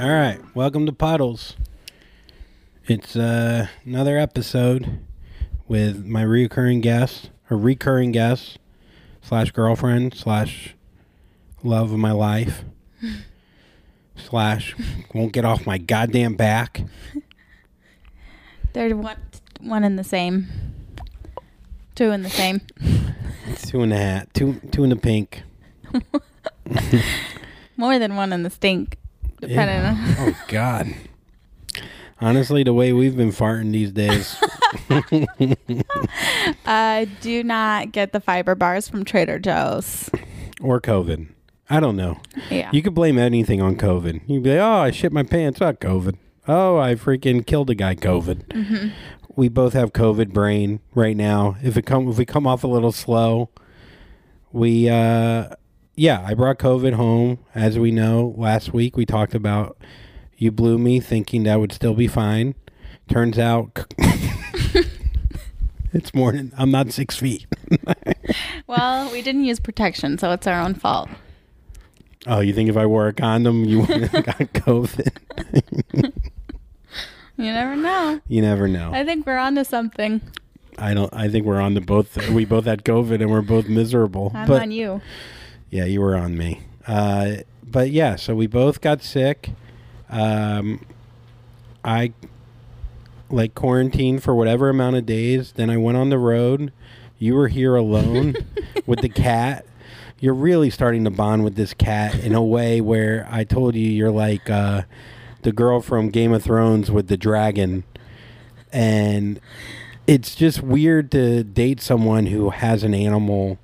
All right, welcome to Puddles. It's uh, another episode with my recurring guest, or recurring guest, slash girlfriend, slash love of my life, slash won't get off my goddamn back. They're one, one and the same. Two in the same. Two in the hat, two two in the pink. More than one in the stink. Depending Yeah. on. Oh God. Honestly, the way we've been farting these days, Uh, do not get the fiber bars from Trader Joe's. or COVID. I don't know. Yeah. You could blame anything on COVID. You'd be like, oh, I shit my pants. Not COVID. Oh, I freaking killed a guy. COVID. Mm-hmm. We both have COVID brain right now. If it come, if we come off a little slow, we, uh, yeah, I brought COVID home. As we know, last week we talked about you blew me thinking that would still be fine. Turns out it's more than I'm not six feet. well, we didn't use protection, so it's our own fault. Oh, you think if I wore a condom, you wouldn't have got COVID? You never know. you never know. I think we're onto something. I don't. I think we're on the both. We both had COVID and we're both miserable. I'm but on you. Yeah, you were on me. Uh, but yeah, so we both got sick. Um, I like quarantined for whatever amount of days. Then I went on the road. You were here alone with the cat. You're really starting to bond with this cat in a way where I told you you're like uh, the girl from Game of Thrones with the dragon, and it's just weird to date someone who has an animal.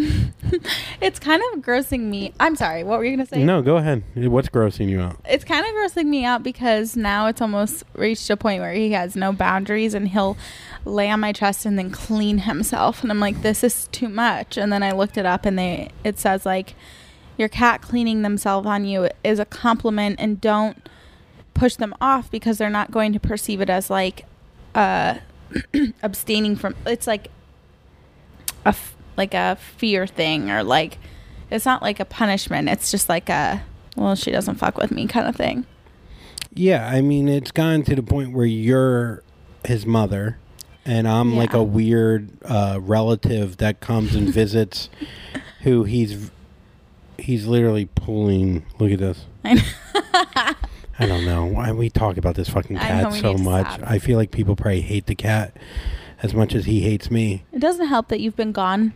It's kind of grossing me. I'm sorry. What were you gonna say? No, go ahead. What's grossing you out? It's kind of grossing me out because now it's almost reached a point where he has no boundaries and he'll lay on my chest and then clean himself and I'm like this is too much and then I looked it up and they it says like your cat cleaning themselves on you is a compliment and don't push them off because they're not going to perceive it as like uh abstaining from it's like a f- like a fear thing or like it's not like a punishment it's just like a well she doesn't fuck with me kind of thing Yeah, I mean, it's gotten to the point where you're his mother, and I'm like a weird uh, relative that comes and visits, who he's he's literally pulling. Look at this. I know. I don't know why we talk about this fucking cat so much. I feel like people probably hate the cat as much as he hates me. it doesn't help that you've been gone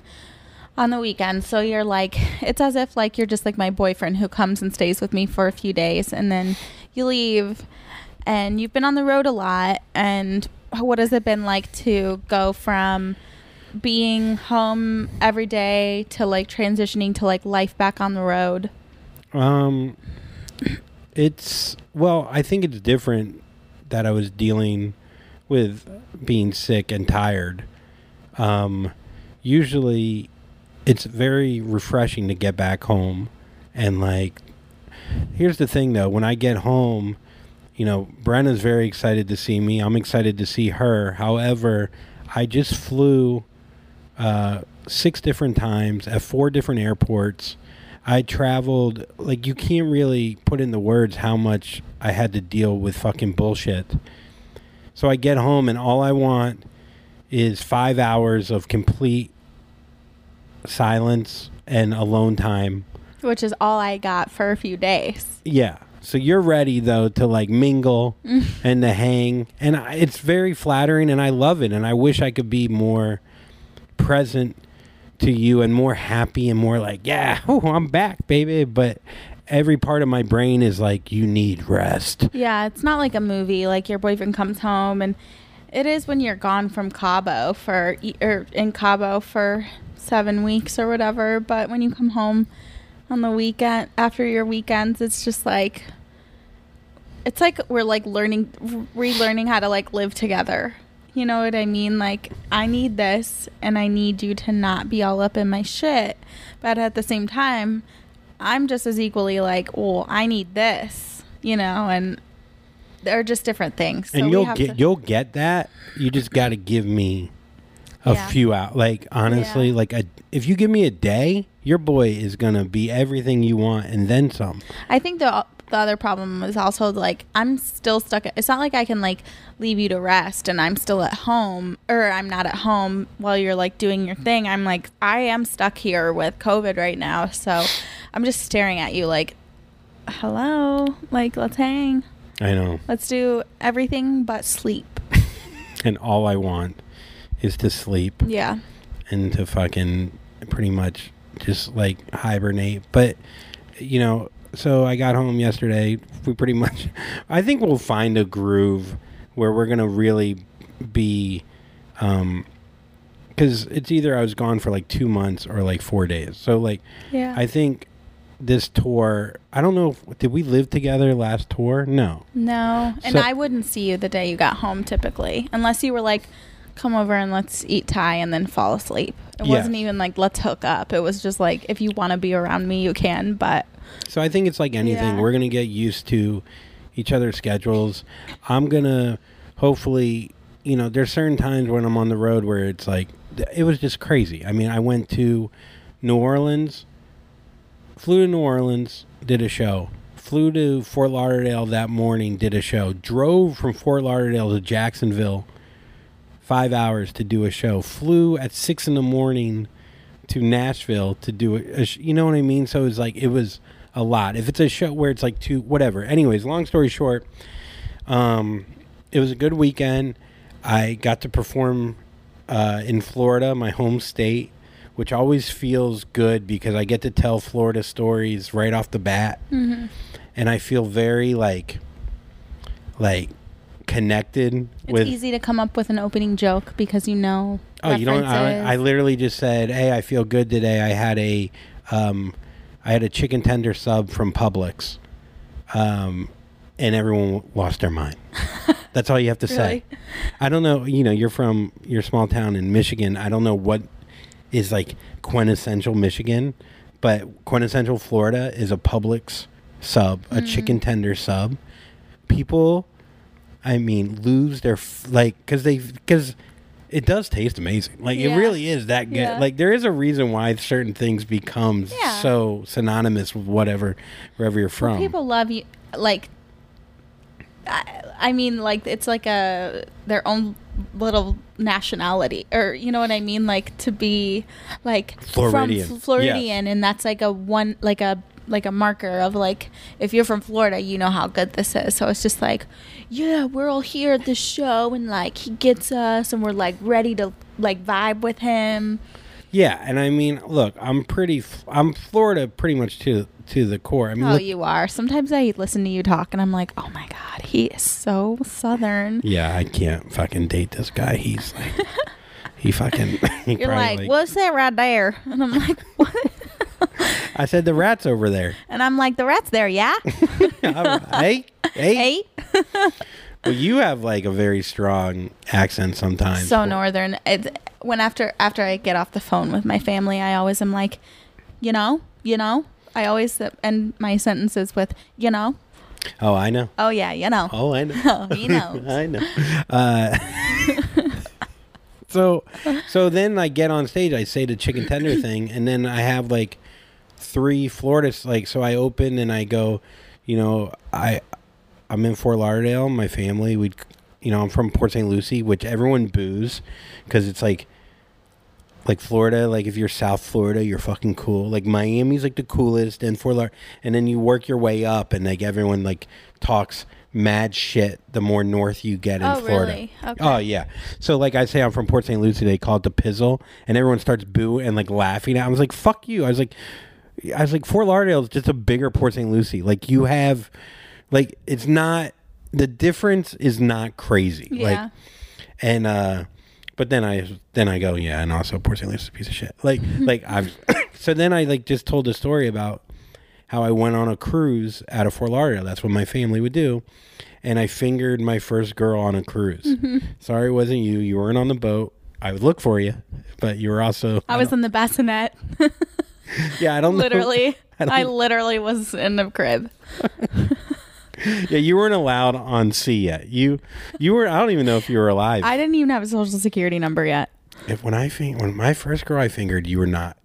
on the weekend so you're like it's as if like you're just like my boyfriend who comes and stays with me for a few days and then you leave and you've been on the road a lot and what has it been like to go from being home every day to like transitioning to like life back on the road Um, it's well, I think it's different that I was dealing with being sick and tired. Um, usually, it's very refreshing to get back home, and like, here's the thing though: when I get home, you know, Brenna's very excited to see me. I'm excited to see her. However, I just flew uh, six different times at four different airports. I traveled like you can't really put into words how much I had to deal with fucking bullshit. So I get home and all I want is five hours of complete silence and alone time. which is all I got for a few days Yeah. So you're ready though to like mingle and to hang, and I, it's very flattering, and I love it, and I wish I could be more present to you and more happy and more like, yeah, oh, I'm back, baby. But every part of my brain is like, you need rest. Yeah, it's not like a movie. Like your boyfriend comes home, and it is when you're gone from Cabo for or in Cabo for seven weeks or whatever. But when you come home on the weekend after your weekends, it's just like it's like we're like learning, relearning how to like live together. You know what I mean? Like I need this, and I need you to not be all up in my shit. But at the same time, I'm just as equally like, oh, I need this, you know, and they're just different things. So and you'll get to- you'll get that. You just got to give me a Yeah. few out. Like honestly, Yeah. like a, if you give me a day, your boy is gonna be everything you want and then some. I think the the other problem is also like I'm still stuck. At, It's not like I can like leave you to rest and I'm still at home or I'm not at home while you're like doing your thing. I'm like I am stuck here with COVID right now, so I'm just staring at you like, hello, like let's hang, I know. let's do everything but sleep. And all I want is to sleep Yeah. and to fucking pretty much just like hibernate. But you know, so I got home yesterday. We pretty much, I think we'll find a groove where we're gonna really be, um, because it's either I was gone for like two months or like four days. So like, Yeah. I think this tour. I don't know. If, did we live together last tour? No. No, and So- I wouldn't see you the day you got home typically, unless you were like, "Come over and let's eat Thai and then fall asleep." It wasn't even like let's hook up. It was just like if you want to be around me, you can. But So I think it's like anything. Yeah. We're gonna get used to each other's schedules. I'm gonna hopefully, you know, there's certain times when I'm on the road where it's like it was just crazy. I mean, I went to New Orleans, flew to New Orleans, did a show. Flew to Fort Lauderdale that morning, did a show. Drove from Fort Lauderdale to Jacksonville, five hours to do a show. Flew at six in the morning to Nashville to do a, sh- you know what I mean? So it's like it was a lot. If it's a show where it's like two whatever. Anyways, long story short, um, it was a good weekend. I got to perform uh, in Florida, my home state, which always feels good because I get to tell Florida stories right off the bat, and I feel very like like connected it's with easy to come up with an opening joke because you know. Oh, you don't. I. I literally just said, "Hey, I feel good today. I had a, um, I had a chicken tender sub from Publix, um, and everyone lost their mind." That's all you have to say. I don't know. You know, you're from your small town in Michigan. I don't know what is like quintessential Michigan, but quintessential Florida is a Publix sub, a Mm-hmm. chicken tender sub. People, I mean, lose their f- like because they because it does taste amazing. Like it really is that good. Yeah. Like there is a reason why certain things become Yeah. so synonymous with whatever wherever you're from. People love you like. I, I mean, like it's like a their own little nationality, or you know what I mean, like to be like Floridian. from Floridian, and that's like a one like a like a marker of like if you're from Florida, you know how good this is. So it's just like, yeah, we're all here at the show, and like he gets us, and we're like ready to like vibe with him. yeah, and I mean, look, I'm pretty. I'm Florida pretty much to to the core. I mean, Oh, look- you are. Sometimes I listen to you talk, and I'm like, oh my god, he is so southern. Yeah, I can't fucking date this guy. He's like, he fucking. he You're probably like, what's that right there? And I'm like, what? I said the rat's over there. And I'm like, the rat's there, yeah? hey, hey, hey? Well, you have like a very strong accent sometimes. so northern. It's, when after after I get off the phone with my family, I always am like, you know, you know. I always end my sentences with, you know. Oh, I know. Oh yeah, you know. Oh, I know. Oh, he knows. I know. Uh, so, so then I get on stage. I say the chicken tender thing, and then I have like three Floridas. Like, so I open and I go, you know, I I'm in Fort Lauderdale. My family, we, you know, I'm from Port St. Lucie, which everyone boos because it's like. Like Florida, like if you're South Florida, you're fucking cool. Like Miami's like the coolest, and Fort Lauderdale, and then you work your way up, and like everyone like talks mad shit the more north you get in Oh, Florida. really? Okay. Oh yeah. So like I say, I'm from Port St. Lucie. They call it the pizzle, and everyone starts boo and like laughing. I was like, "Fuck you!" I was like, I was like, Fort Lauderdale is just a bigger Port St. Lucie. Like you have, like it's not the difference is not crazy. Yeah. Like, and uh, but then I then I go, yeah, and also poor St. Lucie is a piece of shit. Like like I've so then I like just told a story about how I went on a cruise out of Fort Lauderdale. That's what my family would do. And I fingered my first girl on a cruise. Mm-hmm. Sorry it wasn't you. You weren't on the boat. I would look for you, but you were also. I was in the bassinet. Yeah, I don't literally. I don't- I literally was in the crib. Yeah, you weren't allowed on sea yet. You, you were. I don't even know if you were alive. I didn't even have a social security number yet. if when I fin- when my first girl I fingered, you were not.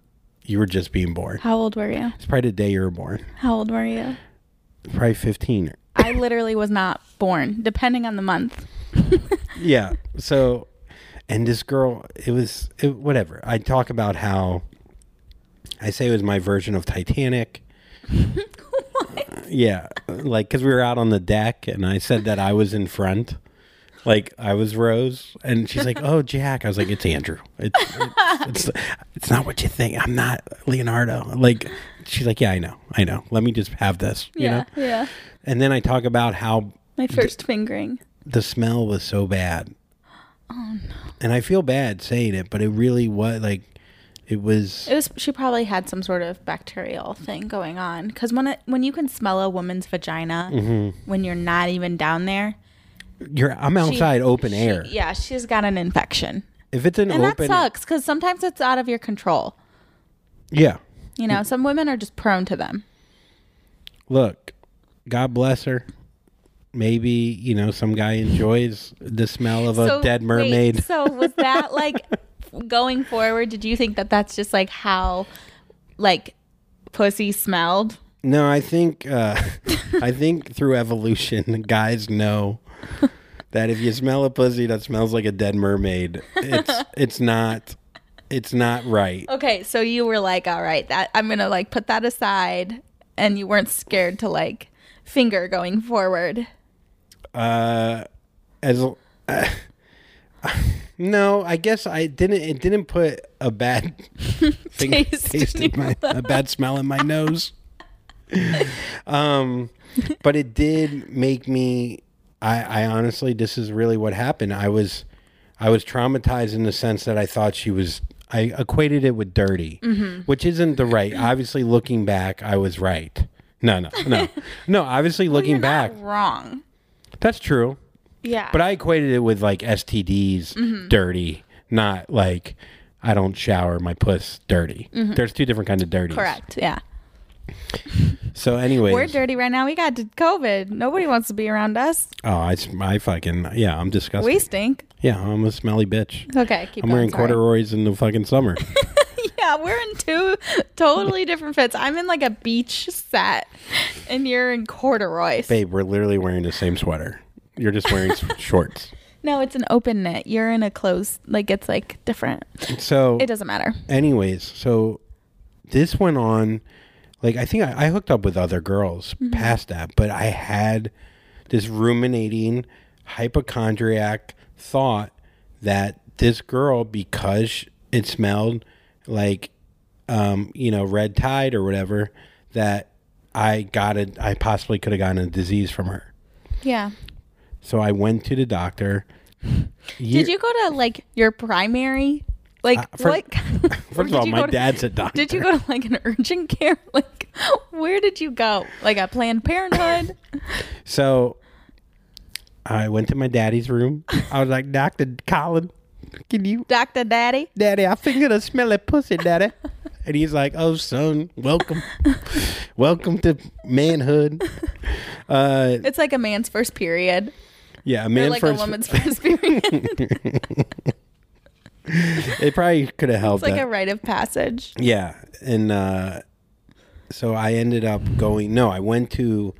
You were just being born. How old were you? It's probably the day you were born. How old were you? probably 15. I literally was not born, depending on the month. yeah. So, and this girl, it was it, whatever. I talk about how I say it was my version of Titanic. Yeah, like because we were out on the deck, and I said that I was in front, like I was Rose, and she's like, "Oh, Jack." I was like, "It's Andrew. It's it's, it's, it's not what you think. I'm not Leonardo." Like, she's like, "Yeah, I know, I know. Let me just have this." You yeah, know. yeah. And then I talk about how My first fingering. the smell was so bad. Oh no. And I feel bad saying it, but it really was like it was It was. She probably had some sort of bacterial thing going on. Because when it, when you can smell a woman's vagina Mm-hmm. when you're not even down there, you're I'm she- outside open she- air. Yeah, she's got an infection, If it's an and that open sucks. Because sometimes it's out of your control. Yeah. You know, some women are just prone to them. Look, God bless her. Maybe, you know, some guy enjoys the smell of a So, dead wait, mermaid. so was that like going forward? Did you think that that's just like how, like, pussy smelled? No, I think uh I think through evolution guys know that if you smell a pussy that smells like a dead mermaid, it's it's not it's not right. Okay, so you were like, all right, that I'm gonna like put that aside, and you weren't scared to like finger going forward. uh as uh, no i guess i didn't it didn't put a bad thing, Taste taste, in my a bad smell in my nose. Um but it did make me i i honestly this is really what happened. I was i was traumatized in the sense that i thought she was i equated it with dirty which isn't the right. Obviously looking back i was right. No no no. No obviously looking You're back wrong. that's true Yeah, but I equated it with like STDs Mm-hmm. dirty, not like I don't shower my puss dirty. There's two different kinds of dirty. Mm-hmm. correct. Yeah, So, anyway, we're dirty right now. We got COVID. Nobody wants to be around us. oh, I, I fucking yeah, I'm disgusting. We stink. yeah, I'm a smelly bitch. Okay, keep I'm going, wearing sorry. corduroys in the fucking summer. Yeah, we're in two totally different fits. I'm in like a beach set, and you're in corduroys. Babe, we're literally wearing the same sweater. You're just wearing shorts. No, it's an open knit. You're in a closed, like it's like different. So, It doesn't matter. anyways, so this went on. Like I think I, I hooked up with other girls Mm-hmm. past that, but I had this ruminating hypochondriac thought that this girl, because it smelled like, um, you know, red tide or whatever, that I got it. I possibly could have gotten a disease from her. Yeah. So I went to the doctor. Did you go to like your primary? Like Uh, what? First of all, my dad's a doctor. Did you go to like an urgent care? Like where did you go? Like a Planned Parenthood? So I went to my daddy's room. I was like, Doctor Collin, can you, Doctor Daddy? Daddy? I fingered a smelly pussy, Daddy. And he's like, "Oh, son, welcome, welcome to manhood." Uh, It's like a man's first period. Yeah, a Or man like first. a woman's first period. It probably could have helped. it's like that. a rite of passage. Yeah, and uh, so I ended up going. No, I went to.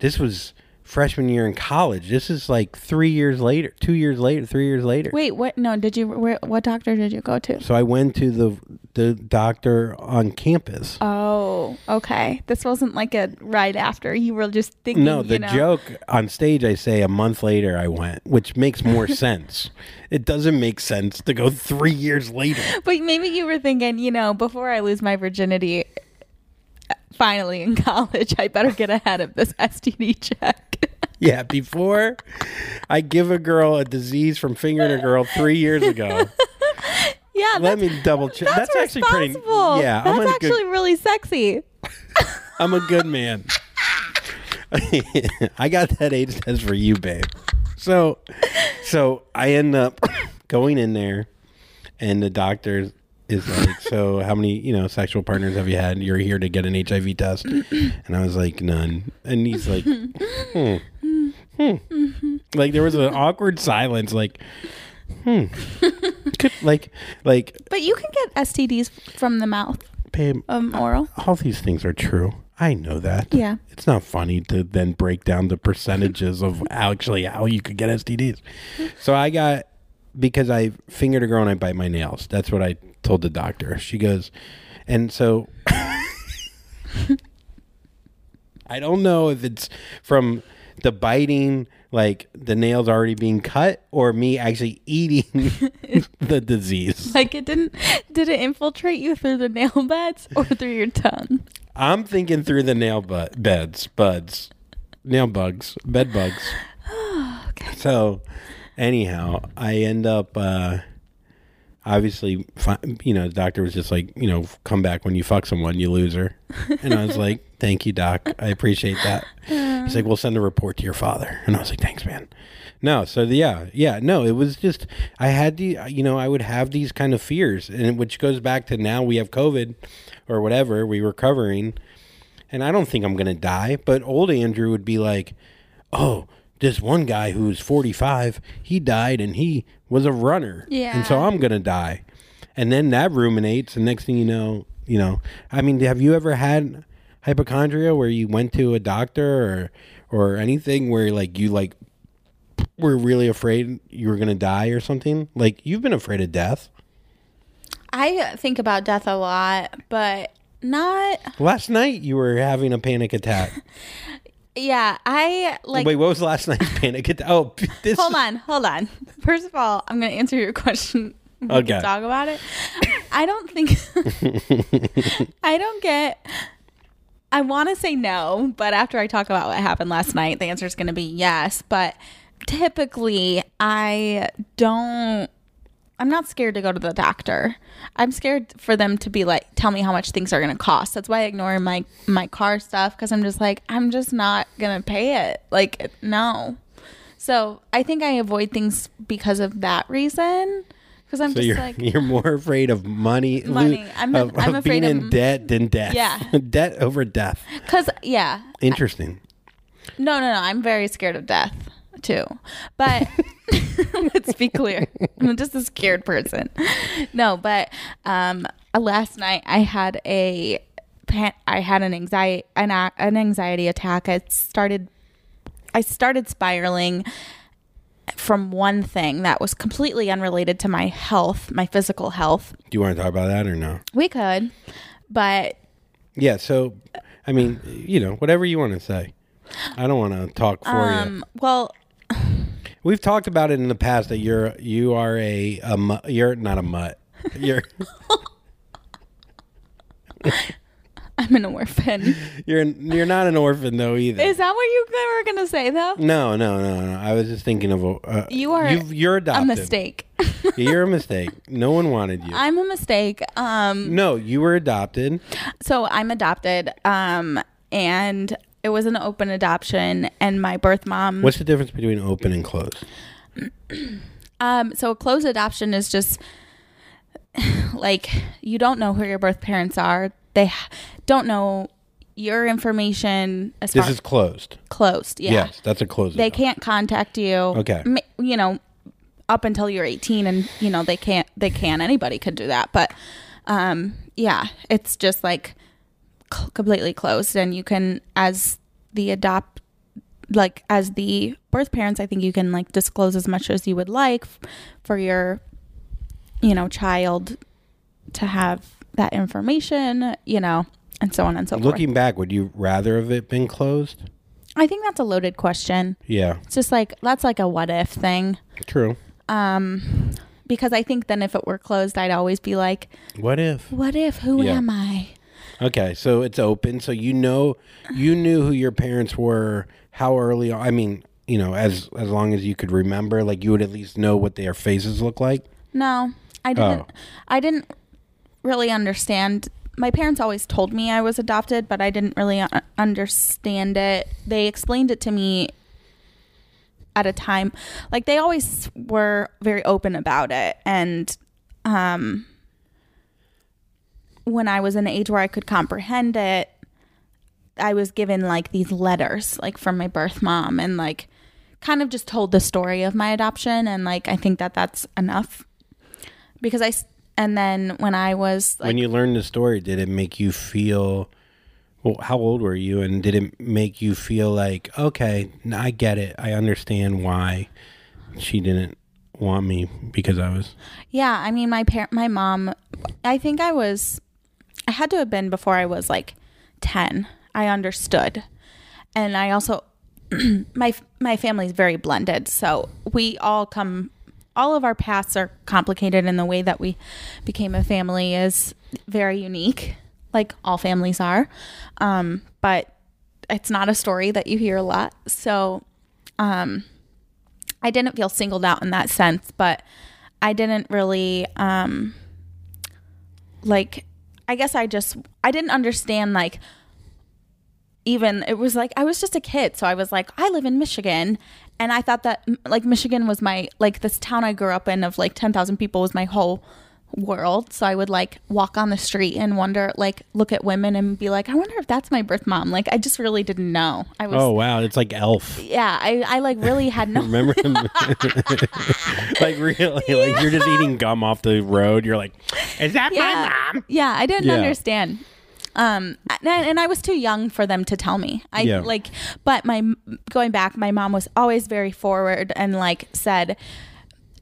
This was freshman year in college. This is like three years later, two years later, three years later. Wait, what? No, did you? Where, what doctor did you go to? So I went to the the doctor on campus. Oh, okay. This wasn't like a right after. You were just thinking. No, the you know, joke on stage, I say a month later I went, which makes more sense. It doesn't make sense to go three years later. But maybe you were thinking, you know, before I lose my virginity, uh, finally in college, I better get ahead of this STD check. Yeah, before I give a girl a disease from fingering a girl three years ago. yeah, Let me double check. that's, That's, actually pretty. Yeah, that's actually good. really sexy. I'm a good man. I got that AIDS test for you, babe. So, so I end up going in there, and the doctor is like, "So, how many, you know, sexual partners have you had? You're here to get an HIV test." And I was like, "None." And he's like, "Hmm, hmm." Like there was an awkward silence. Like, hmm. Could, like, like, But you can get STDs from the mouth, babe, um, oral. all these things are true. I know that. Yeah. It's not funny to then break down the percentages of actually how you could get STDs. So I got because I fingered a girl and I bite my nails. That's what I told the doctor. She goes, and so I don't know if it's from the biting, like the nails already being cut, or me actually eating the disease. Like it didn't did it infiltrate you through the nail beds or through your tongue? I'm thinking through the nail bu- beds, buds, nail bugs, bed bugs. okay. So, anyhow, I end up uh, obviously, you know, the doctor was just like, you know, come back when you fuck someone, you loser. And I was like, thank you, doc. I appreciate that. He's like, we'll send a report to your father. And I was like, thanks, man. No, so the, yeah, yeah, no, it was just, I had the, uh, you know, I would have these kind of fears, and which goes back to now we have COVID or whatever, we were covering, and I don't think I'm going to die, but old Andrew would be like, oh, this one guy who's 45, he died and he was a runner. Yeah. And so I'm going to die. And then that ruminates, and next thing you know, you know, I mean, have you ever had hypochondria where you went to a doctor or or anything where like you like were really afraid you were going to die or something? Like you've been afraid of death. I think about death a lot, but not Last night you were having a panic attack. yeah, I like Wait, what was last night's panic attack? Oh, this Hold on, hold on. First of all, I'm going to answer your question. We Okay. can talk about it. I don't think I don't get I want to say no, but after I talk about what happened last night, the answer is going to be yes, but typically I don't I'm not scared to go to the doctor. I'm scared for them to be like tell me how much things are going to cost. That's why I ignore my my car stuff cuz I'm just like I'm just not going to pay it. Like no. So, I think I avoid things because of that reason cuz I'm So just you're like you're more afraid of money, Money. I'm- of, I'm of being afraid in debt than death. Yeah. debt over death. cuz yeah. Interesting. No, no, no. I'm very scared of death too. But let's be clear. I'm just a scared person. No, but um last night I had a pan- I had an anxiety an, an anxiety attack. I started I started spiraling from one thing that was completely unrelated to my health, my physical health. Do you want to talk about that or no? We could, but Yeah. So, I mean, you know, whatever you want to say. I don't want to talk for you. um well, We've talked about it in the past that you're you are a, a mu- you're not a mutt. You're I'm an orphan. you're you're not an orphan though either. Is that what you were going to say though? no, no, no, no. I was just thinking of a. Uh, You are you've, you're a adopted. mistake. You're a mistake. No one wanted you. I'm a mistake. Um, no, you were adopted. so I'm adopted, um, and it was an open adoption, and my birth mom. What's the difference between open and closed? Um, so a closed adoption is just like you don't know who your birth parents are. They don't know your information as This is closed. closed. Yeah. Yes, that's a closed. They adoption. can't contact you. Okay. You know, up until you're 18 and you know they can't they can anybody could do that but um yeah it's just like c- completely closed and you can as the adopt like as the birth parents i think you can like disclose as much as you would like f- for your you know child to have that information you know and so on and so forth Looking back, would you rather have it been closed? i think that's a loaded question Yeah, it's just like that's like a what if thing true. um because i think then if it were closed i'd always be like What if? what if who Yeah. am i Okay, so it's open. So you know, you knew who your parents were. How early? on- I mean, you know, as as long as you could remember, like you would at least know what their faces look like. no i didn't Oh. i didn't really understand my parents always told me i was adopted but i didn't really understand it they explained it to me at a time like they always were very open about it and um when i was in the age where i could comprehend it i was given like these letters like from my birth mom and like kind of just told the story of my adoption and like i think that that's enough because I, and then when i was like when you learned the story, did it make you feel Well, how old were you, and did it make you feel like, okay, I get it, I understand why she didn't want me because I was Yeah, I mean, my parent, my mom. I think I was. I had to have been before I was like ten. I understood, and I also my my family's very blended, so we all come. All of our paths are complicated, and the way that we became a family is very unique, like all families are. Um, but it's not a story that you hear a lot, so. Um, I didn't feel singled out in that sense, but I didn't really um like I guess I just I didn't understand like even it was like I was just a kid, so I was like I live in Michigan. And I thought that like Michigan was my like this town I grew up in of like 10,000 people was my whole world. So I would like walk on the street and wonder like look at women and be like I wonder if that's my birth mom. Like I just really didn't know. I was Oh wow, it's like Elf. yeah, I I like really had no Remember like really, like you're just eating gum off the road. You're like, is that yeah, my mom? Yeah, I didn't Yeah. understand. Um, and, and I was too young for them to tell me. I Yeah. like, but my going back, my mom was always very forward and like said,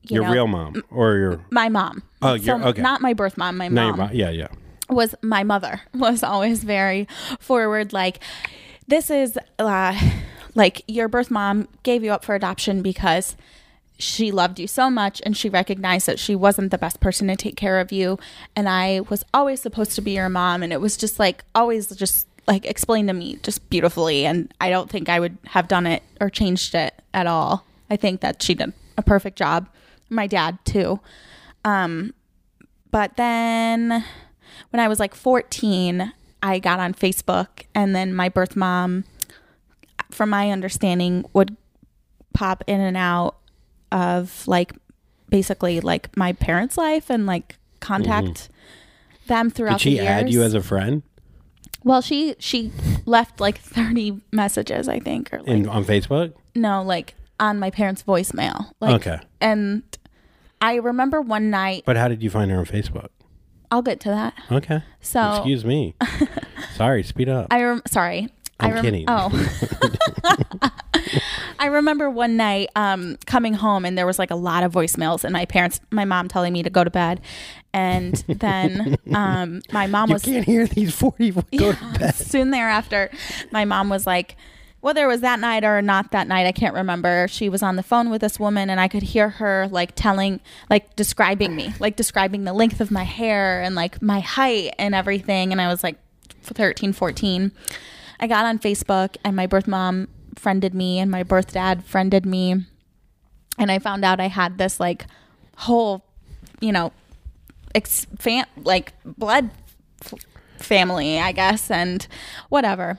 you Your know, real mom or your my mom. Oh, your- okay. Not my birth mom. My mom mom? Yeah, yeah. was my mother was always very forward like this is uh, like your birth mom gave you up for adoption because she loved you so much and she recognized that she wasn't the best person to take care of you and i was always supposed to be your mom and it was just like always just like explained to me just beautifully and i don't think i would have done it or changed it at all i think that she did a perfect job my dad too um but then when I was like 14, I got on Facebook, and then my birth mom, from my understanding, would pop in and out of like basically like my parents' life and like contact them throughout Did she the add you as a friend well, she she left like 30 messages, I think, or like in on Facebook? no, like on my parents' voicemail. Like, Okay. And I remember one night. But how did you find her on Facebook? I'll get to that. Okay. So Excuse me. Sorry, speed up. I rem- sorry. I'm I rem- kidding. Oh. I remember one night um, coming home and there was like a lot of voicemails and my parents, my mom telling me to go to bed, and then um, my mom you was can't hear these 40 go to bed. soon thereafter. My mom was like. Whether it was that night or not that night, I can't remember. She was on the phone with this woman, and I could hear her like telling, like describing me, like describing the length of my hair and like my height and everything. And I was like 13, 14. I got on Facebook and my birth mom friended me and my birth dad friended me. And I found out I had this like whole, you know, ex- like blood f- family, I guess, and whatever.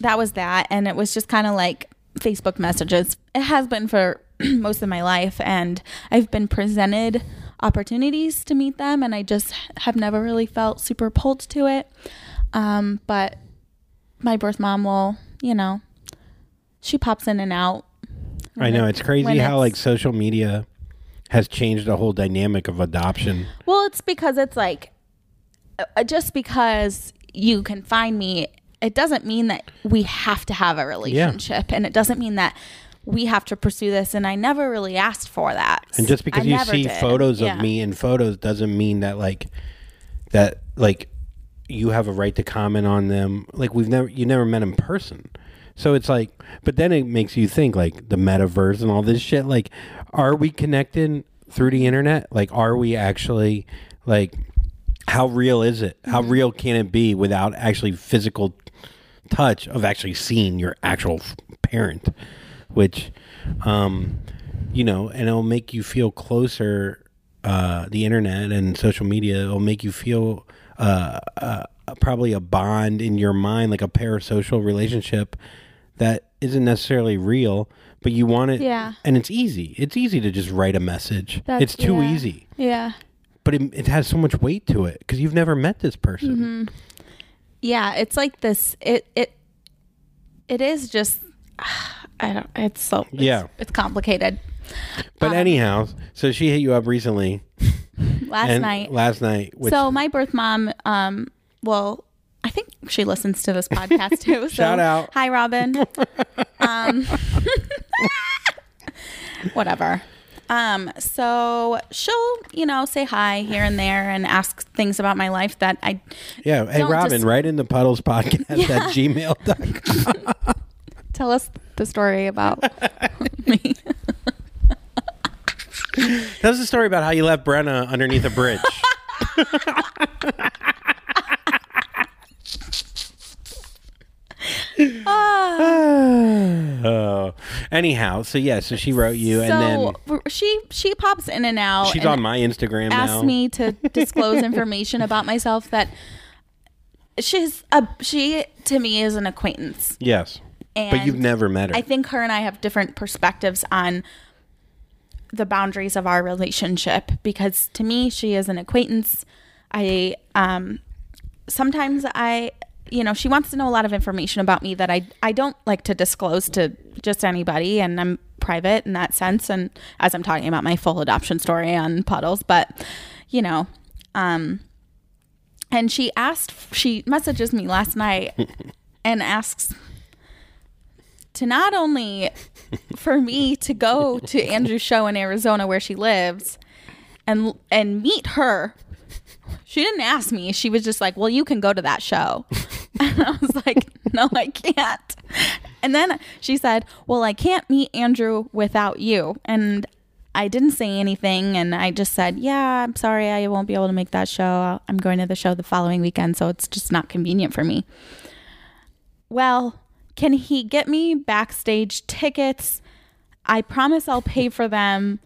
That was that. And it was just kind of like Facebook messages. It has been for most of my life. And I've been presented opportunities to meet them. And I just have never really felt super pulled to it. Um, but my birth mom will, you know, she pops in and out. I know it's crazy how it's- like social media has changed the whole dynamic of adoption. Well, it's because it's like uh, just because you can find me, it doesn't mean that we have to have a relationship, and it doesn't mean that we have to pursue this. And I never really asked for that. And just because I you see did. photos Yeah. of me in photos doesn't mean that like that like you have a right to comment on them. Like we've never you never met in person. So it's like but then it makes you think like the metaverse and all this shit like are we connected through the internet? Like are we actually like how real is it? How Mm-hmm. real can it be without actually physical touch of actually seeing your actual parent, which, um, you know, and it'll make you feel closer. Uh, the internet and social media will make you feel uh, uh, probably a bond in your mind, like a parasocial relationship that isn't necessarily real, but you want it. Yeah. And it's easy. It's easy to just write a message. That's- it's too yeah. easy Yeah. But it, it has so much weight to it because you've never met this person. Mm-hmm. Yeah. It's like this. It it it is just. I don't. It's so. It's, Yeah. It's complicated. But anyhow, so she hit you up recently Last night. Last night, which so my birth mom, um, well, I think she listens to this podcast too. So Shout out. Hi, Robin. um, whatever. Um, so she'll, you know, say hi here and there and ask things about my life that I Yeah. Hey, Robin, just- write in the puddles podcast at gmail.com. tell us the story about me. Tell us a story about how you left Brenna underneath a bridge. Oh. Anyhow, so yeah, so she wrote you, and then she she pops in and out. she's and on my Instagram asked now. me to disclose information about myself that she's a she to me is an acquaintance. yes, but you've never met her. I think her and I have different perspectives on the boundaries of our relationship because to me she is an acquaintance. I um sometimes I you know, she wants to know a lot of information about me that I I don't like to disclose to just anybody and I'm private in that sense and as I'm talking about my full adoption story on puddles, but you know, um and she asked she messages me last night and asks to not only for me to go to Andrew's show in Arizona where she lives and and meet her. She didn't ask me. She was just like, "Well, you can go to that show." And I was like, "No, I can't." And then she said, "Well, I can't meet Andrew without you." And I didn't say anything and I just said, "Yeah, I'm sorry. I won't be able to make that show. I'm going to the show the following weekend, so it's just not convenient for me." Well, can he get me backstage tickets? I promise I'll pay for them.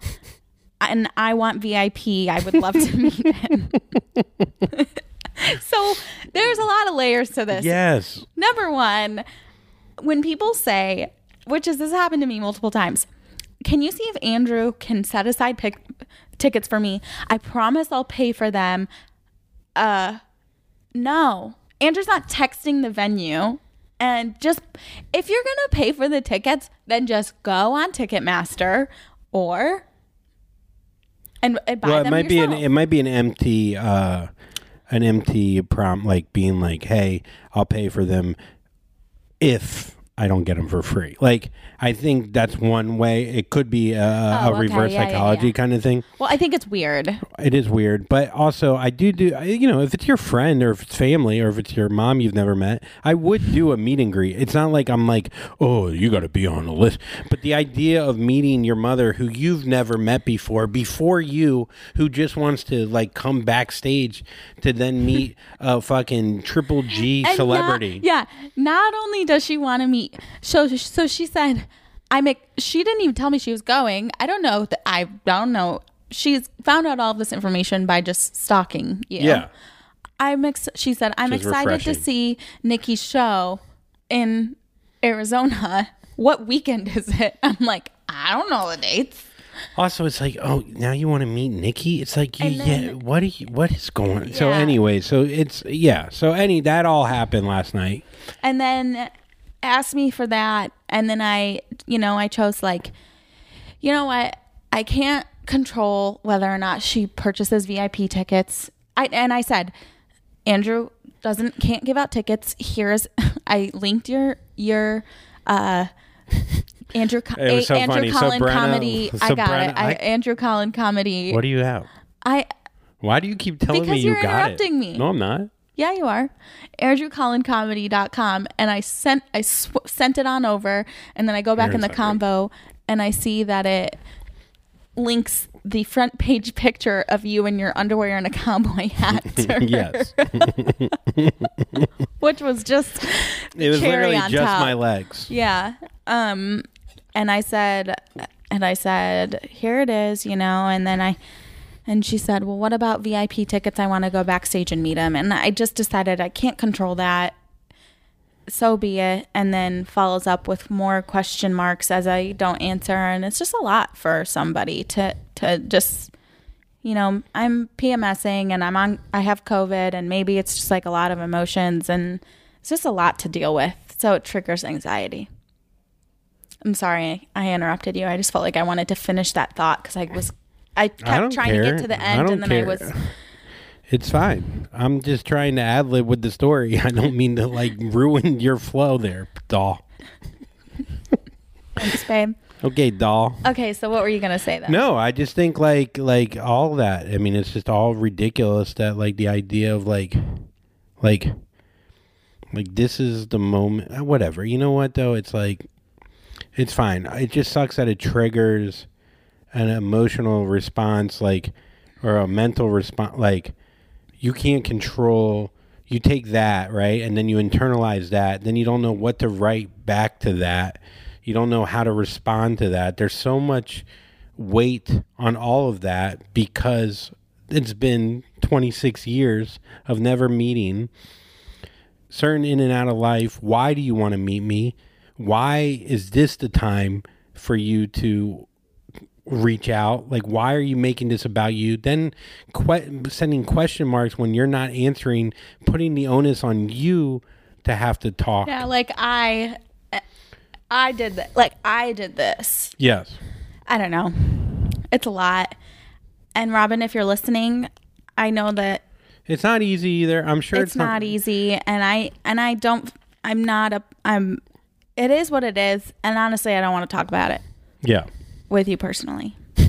And I want VIP. I would love to meet him. so there's a lot of layers to this. yes, Number one, when people say, which is this happened to me multiple times, can you see if Andrew can set aside pick, tickets for me? I promise I'll pay for them. Uh, no, Andrew's not texting the venue. And just if you're gonna pay for the tickets, then just go on Ticketmaster or and, and buy well, it them might be an it might be an empty uh, an empty prompt, like being like, "Hey, I'll pay for them if I don't get them for free." Like, I think that's one way. It could be a, a Oh, okay. reverse Yeah, yeah, psychology yeah. kind of thing. well, I think it's weird. It is weird, but also I do do you know if it's your friend or if it's family or if it's your mom you've never met, I would do a meet and greet. It's not like I'm like, oh, you got to be on the list. But the idea of meeting your mother who you've never met before, before you, who just wants to like come backstage to then meet a fucking triple G And celebrity. Not, yeah. Not only does she want to meet, so so she said, "I'm." ex- She didn't even tell me she was going. I don't know that I don't know. She's found out all of this information by just stalking you. Yeah. I'm. Ex- she said, "I'm is excited to see Nikki's show in Arizona. What weekend is it?" I'm like, I don't know the dates. Also, it's like, oh, now you want to meet Nikki? It's like, you, then- yeah, what are you, what is going? So Yeah. anyway, so it's yeah. So any that all happened last night. and then asked me for that and then i you know i chose like you know what i can't control whether or not she purchases vip tickets i and i said andrew doesn't can't give out tickets here's i linked your your uh Andrew, Co- It was so Andrew funny. So Brenna- comedy. I got Brenna- it. I, I- Andrew Collin comedy. What do you have? I Why do you keep telling me Because you you're interrupting me. No, I'm not. Yeah, you are. AndrewCollinComedy.com. And I sent I sw- sent it on over, and then I go back in the combo, and I see that it links the front page picture of you in your underwear and a cowboy hat. Yes. which was just It was literally on just top. my legs. yeah. Um, and I said, and I said, here it is, you know, and then I. And she said, "Well, what about VIP tickets? I want to go backstage and meet him." And I just decided I can't control that. So be it. And then follows up with more question marks as I don't answer, and it's just a lot for somebody to to just, you know, I'm PMSing and I'm on. I have COVID, and maybe it's just like a lot of emotions, and it's just a lot to deal with. So it triggers anxiety. I'm sorry I interrupted you. I just felt like I wanted to finish that thought because I was I I kept don't trying to get to the I end and then care. I was It's fine. I'm just trying to ad lib with the story. I don't mean to like ruin your flow there, doll. Thanks, babe. Okay, doll. Okay, so what were you gonna say then? No, I just think like like all that. I mean, it's just all ridiculous that like the idea of like like like this is the moment. Whatever. You know what though? It's like it's fine. It just sucks that it triggers an emotional response, like or a mental response. Like you can't control. You take that right, and then you internalize that. Then you don't know what to write back to that. You don't know how to respond to that. There's so much weight on all of that because it's been 26 years of never meeting certain in and out of life why do you want to meet me why is this the time for you to reach out like why are you making this about you then que- sending question marks when you're not answering putting the onus on you to have to talk Yeah, like I, I did that. Like I did this. yes I don't know. It's a lot. And Robin, if you're listening, I know that it's not easy either i'm sure it's, not easy, and I and I don't. I'm not a. I'm. It is what it is, and honestly, I don't want to talk about it yeah with you personally.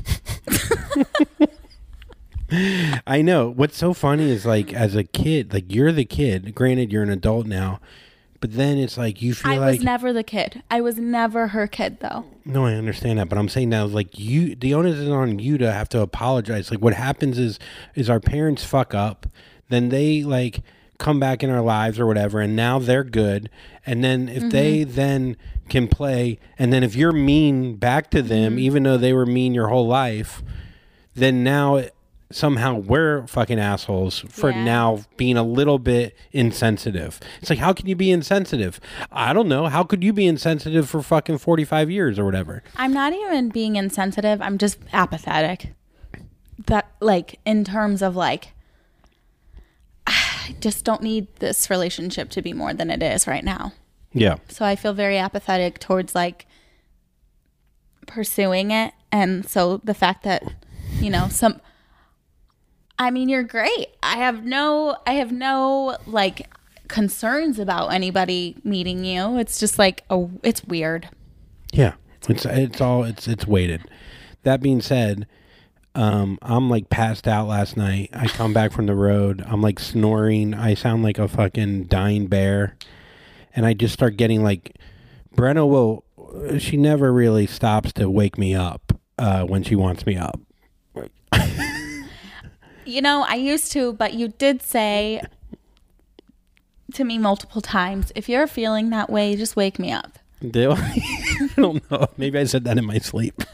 I know. What's so funny is like as a kid, like you're the kid. Granted, you're an adult now, but then it's like you feel like I like was never the kid. I was never her kid, though. no, I understand that, but I'm saying now like you, the onus is on you to have to apologize. Like what happens is is our parents fuck up, then they like come back in our lives or whatever, and now they're good, and then if mm-hmm. they then can play, and then if you're mean back to them, mm-hmm. even though they were mean your whole life, then now somehow we're fucking assholes for Yeah. now being a little bit insensitive. It's like, how can you be insensitive? I don't know. How could you be insensitive for fucking 45 years or whatever? I'm not even being insensitive. I'm just apathetic. That like in terms of like I just don't need this relationship to be more than it is right now. Yeah. So I feel very apathetic towards like pursuing it and so the fact that you know some I mean you're great. I have no I have no like concerns about anybody meeting you. It's just like a it's weird. Yeah. It's, it's all, it's, it's weighted. That being said, um, I'm like passed out last night. I come back from the road. I'm like snoring. I sound like a fucking dying bear. And I just start getting like, Brenna will, she never really stops to wake me up uh, when she wants me up. You know, I used to, but you did say to me multiple times, if you're feeling that way, just wake me up. Do I? I don't know. Maybe I said that in my sleep.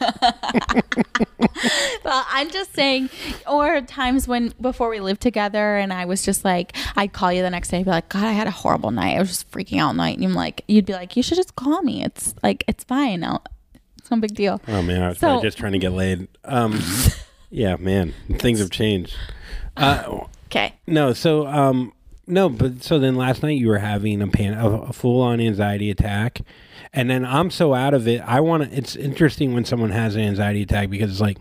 Well, I'm just saying, or times when before we lived together and I was just like, I'd call you the next day and be like, God, I had a horrible night. I was just freaking out all night. And you're like, you'd be like, you should just call me. It's like, it's fine. I'll, it's no big deal. Oh man, I was So- just trying to get laid. Um, yeah, man, things have changed. Uh, Okay. no, so um, no, but so then last night you were having a pan, a, a full on anxiety attack, and then I'm so out of it. I want to. It's interesting when someone has an anxiety attack because it's like.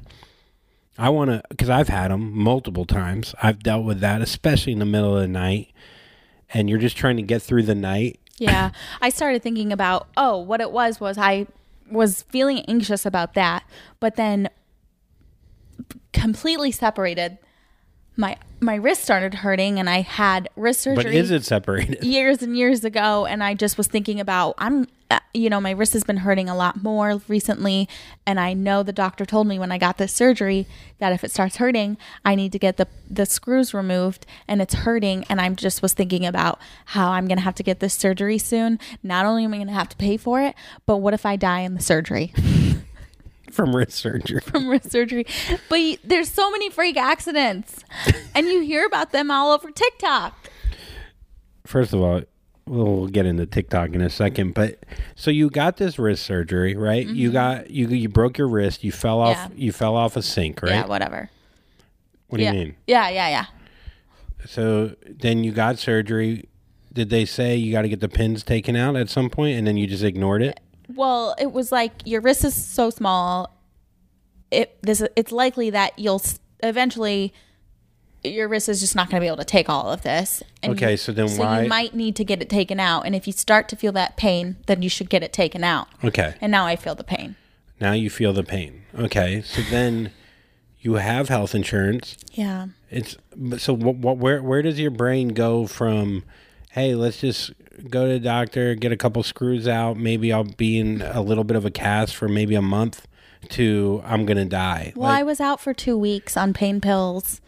I want to, because I've had them multiple times. I've dealt with that, especially in the middle of the night, and you're just trying to get through the night. Yeah. I started thinking about, oh, what it was was I was feeling anxious about that, but then completely separated. My my wrist started hurting and I had wrist surgery. But is it separated? years and years ago and i just was thinking about i'm uh, you know my wrist has been hurting a lot more recently and i know the doctor told me when i got this surgery that if it starts hurting i need to get the the screws removed and it's hurting and i'm just was thinking about how i'm gonna have to get this surgery soon not only am i gonna have to pay for it but what if i die in the surgery From wrist surgery. from wrist surgery but y- there's so many freak accidents and you hear about them all over tiktok first of all, we'll get into TikTok in a second, but so you got this wrist surgery, right? You got you you broke your wrist. You fell off. Mm-hmm. Yeah. You fell off a sink, right? yeah whatever what do yeah. you mean? yeah yeah yeah So then you got surgery. Did they say you got to get the pins taken out at some point, and then you just ignored it? Well, it was like your wrist is so small. It this it's likely that you'll eventually your wrist is just not going to be able to take all of this. And Okay, you- so then why? so why- you might need to get it taken out. And if you start to feel that pain, then you should get it taken out. Okay. And now I feel the pain. Now you feel the pain. Okay. So then you have health insurance. Yeah. It's but so what, what where where does your brain go from hey, let's just go to the doctor, get a couple screws out, maybe I'll be in a little bit of a cast for maybe a month to I'm going to die. Well, I was out for two weeks on pain pills.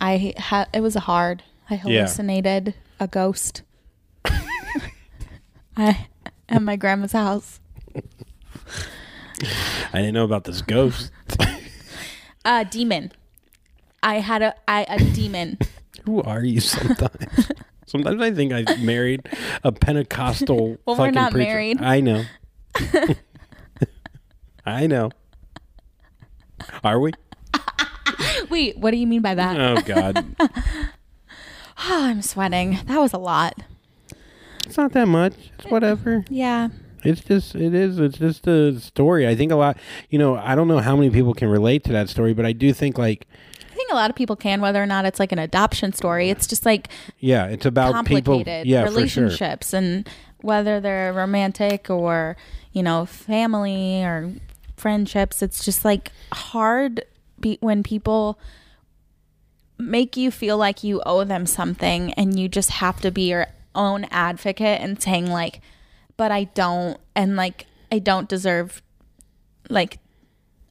I had it was hard. I hallucinated a ghost. I at my grandma's house. I didn't know about this ghost. A demon. I had a I, a demon. Who are you sometimes? Sometimes I think I married a Pentecostal Well, we're fucking not preacher. married. I know. I know. Are we? Wait, what do you mean by that? Oh God. Oh, I'm sweating. That was a lot. It's not that much. It's whatever. Yeah. It's just it is. It's just a story. I think a lot. You know, I don't know how many people can relate to that story, but I do think like, think a lot of people can, whether or not it's like an adoption story. It's just like yeah, it's about people. complicated Yeah, for sure. relationships and whether they're romantic or, you know, family or friendships. It's just like hard be- when people make you feel like you owe them something and you just have to be your own advocate and saying like but I don't and like I don't deserve like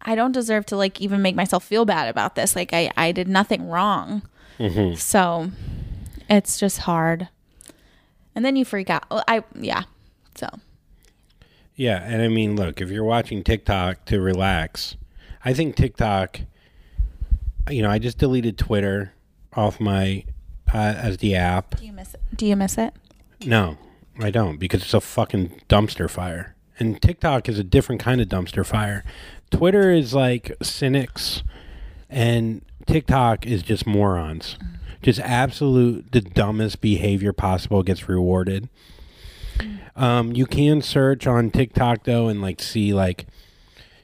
I don't deserve to like even make myself feel bad about this like I I did nothing wrong. Mm-hmm. So it's just hard. And then you freak out. I yeah. So Yeah, and I mean, look, if you're watching TikTok to relax, I think TikTok. You know, I just deleted Twitter off my uh, as the app. do you miss it? Do you miss it? No, I don't because it's a fucking dumpster fire. And TikTok is a different kind of dumpster fire. Twitter is like cynics, and TikTok is just morons. Just absolute the dumbest behavior possible gets rewarded. Um, you can search on TikTok though and like see like,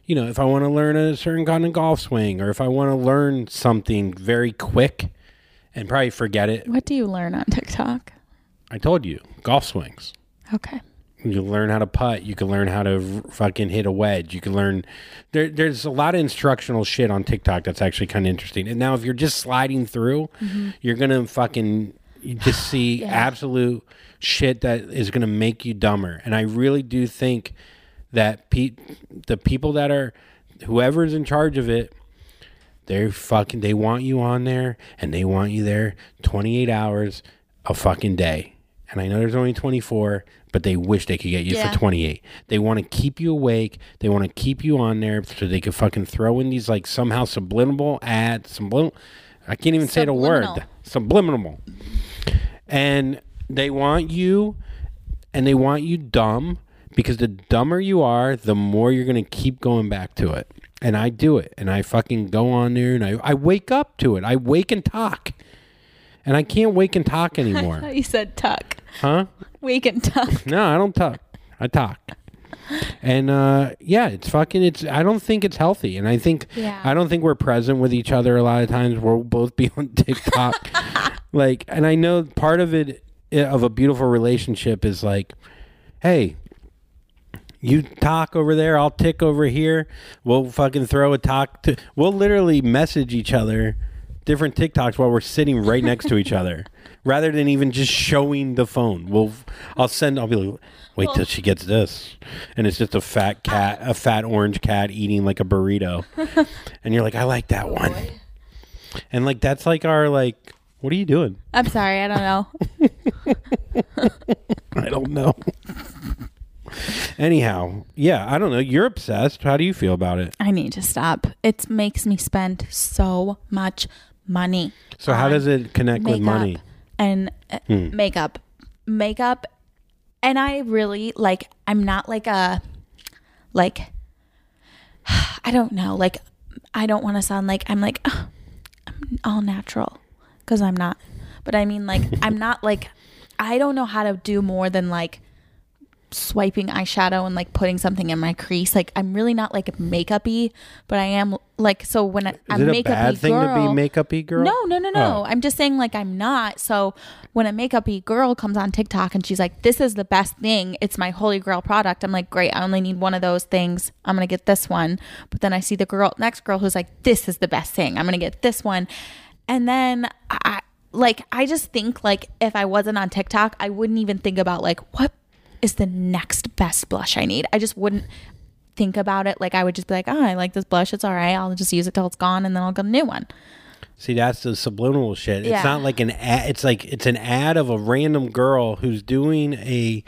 you know, if I want to learn a certain kind of golf swing or if I want to learn something very quick and probably forget it. What do you learn on TikTok? I told you, golf swings. Okay. You learn how to putt. You can learn how to r- fucking hit a wedge. You can learn. There, there's a lot of instructional shit on TikTok that's actually kind of interesting. And now, if you're just sliding through, mm-hmm. you're gonna fucking just see Yeah. absolute shit that is gonna make you dumber. And I really do think that pe- the people that are whoever's in charge of it, they're fucking. They want you on there, and they want you there 28 hours a fucking day. And I know there's only 24, but they wish they could get you Yeah. for 28. They want to keep you awake. They want to keep you on there so they can fucking throw in these like somehow subliminal ads. Subliminal. I can't even say the word. Subliminal. Subliminal. And they want you, and they want you dumb because the dumber you are, the more you're gonna keep going back to it. And I do it, and I fucking go on there, and I I wake up to it. I wake and talk, and I can't wake and talk anymore. You said tuck. huh? Wake can talk. No, I don't talk. I talk. And uh yeah, it's fucking it's I don't think it's healthy. And I think Yeah. I don't think we're present with each other a lot of times. We'll both be on TikTok. like and I know part of it eh, of a beautiful relationship is like, hey, you talk over there, I'll tick over here. We'll fucking throw a talk to we'll literally message each other different TikToks while we're sitting right next to each other. Rather than even just showing the phone. We'll I'll send I'll be like wait till she gets this. And it's just a fat cat, a fat orange cat eating like a burrito. and you're like, I like that one. And like that's like our like what are you doing? I'm sorry. I don't know. I don't know. Anyhow, yeah, I don't know. You're obsessed. How do you feel about it? I need to stop. It makes me spend so much money. So how does it connect with money? And uh, Hmm. makeup, makeup, and I really like. I'm not like a like. I don't know. Like, I don't want to sound like I'm like "Ugh, I'm all natural because I'm not. But I mean, like, I'm not like. I don't know how to do more than like swiping eyeshadow and like putting something in my crease. Like I'm really not like a makeupy, but I am like so when I, I'm it a makeupy bad thing girl. to be makeupy girl? No, no, no, no. Oh. I'm just saying like I'm not. So when a makeupy girl comes on TikTok and she's like, "This is the best thing. It's my holy grail product." I'm like, "Great. I only need one of those things. I'm going to get this one." But then I see the girl next girl who's like, "This is the best thing. I'm going to get this one." And then I like I just think like if I wasn't on TikTok, I wouldn't even think about like what is the next best blush I need. I just wouldn't think about it. Like I would just be like, "Oh, I like this blush. It's all right. I'll just use it till it's gone and then I'll get a new one." See, that's the subliminal shit. It's Yeah. not like an ad. It's like it's an ad of a random girl who's doing a.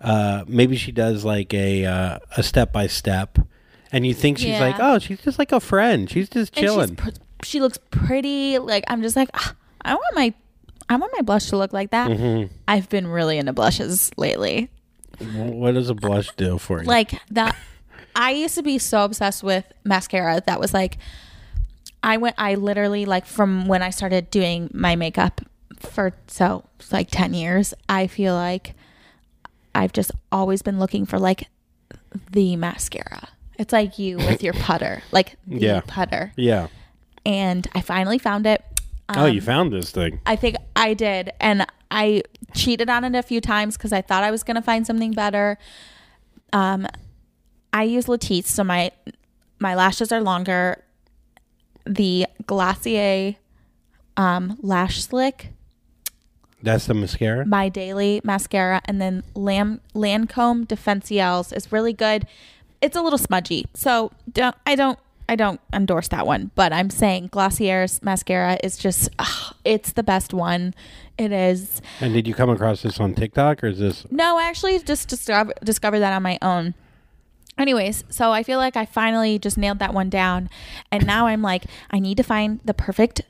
Uh, maybe she does like a uh, a step by step, and you think she's Yeah. like, oh, she's just like a friend. She's just chilling. she's pr- she looks pretty. Like I'm just like "Ah, I want my I want my blush to look like that. Mm-hmm. I've been really into blushes lately. What does a blush do for you? Like that. I used to be so obsessed with mascara that was like I went I literally like from when I started doing my makeup for so like 10 years, I feel like I've just always been looking for like the mascara. It's like you with your putter, like the Yeah. putter. yeah. And I finally found it. oh, you um, found this thing. I think I did. And I cheated on it a few times because I thought I was going to find something better. Um, I use Latisse, so my my lashes are longer. The Glossier um, Lash Slick, That's the mascara. my daily mascara, and then Lam- Lancome Definicils is really good. It's a little smudgy, so don't I don't I don't endorse that one. But I'm saying Glossier's mascara is just ugh, it's the best one. It is. And did you come across this on TikTok or is this? No, I actually just discover, discovered that on my own. Anyways, so I feel like I finally just nailed that one down. And now I'm like, I need to find the perfect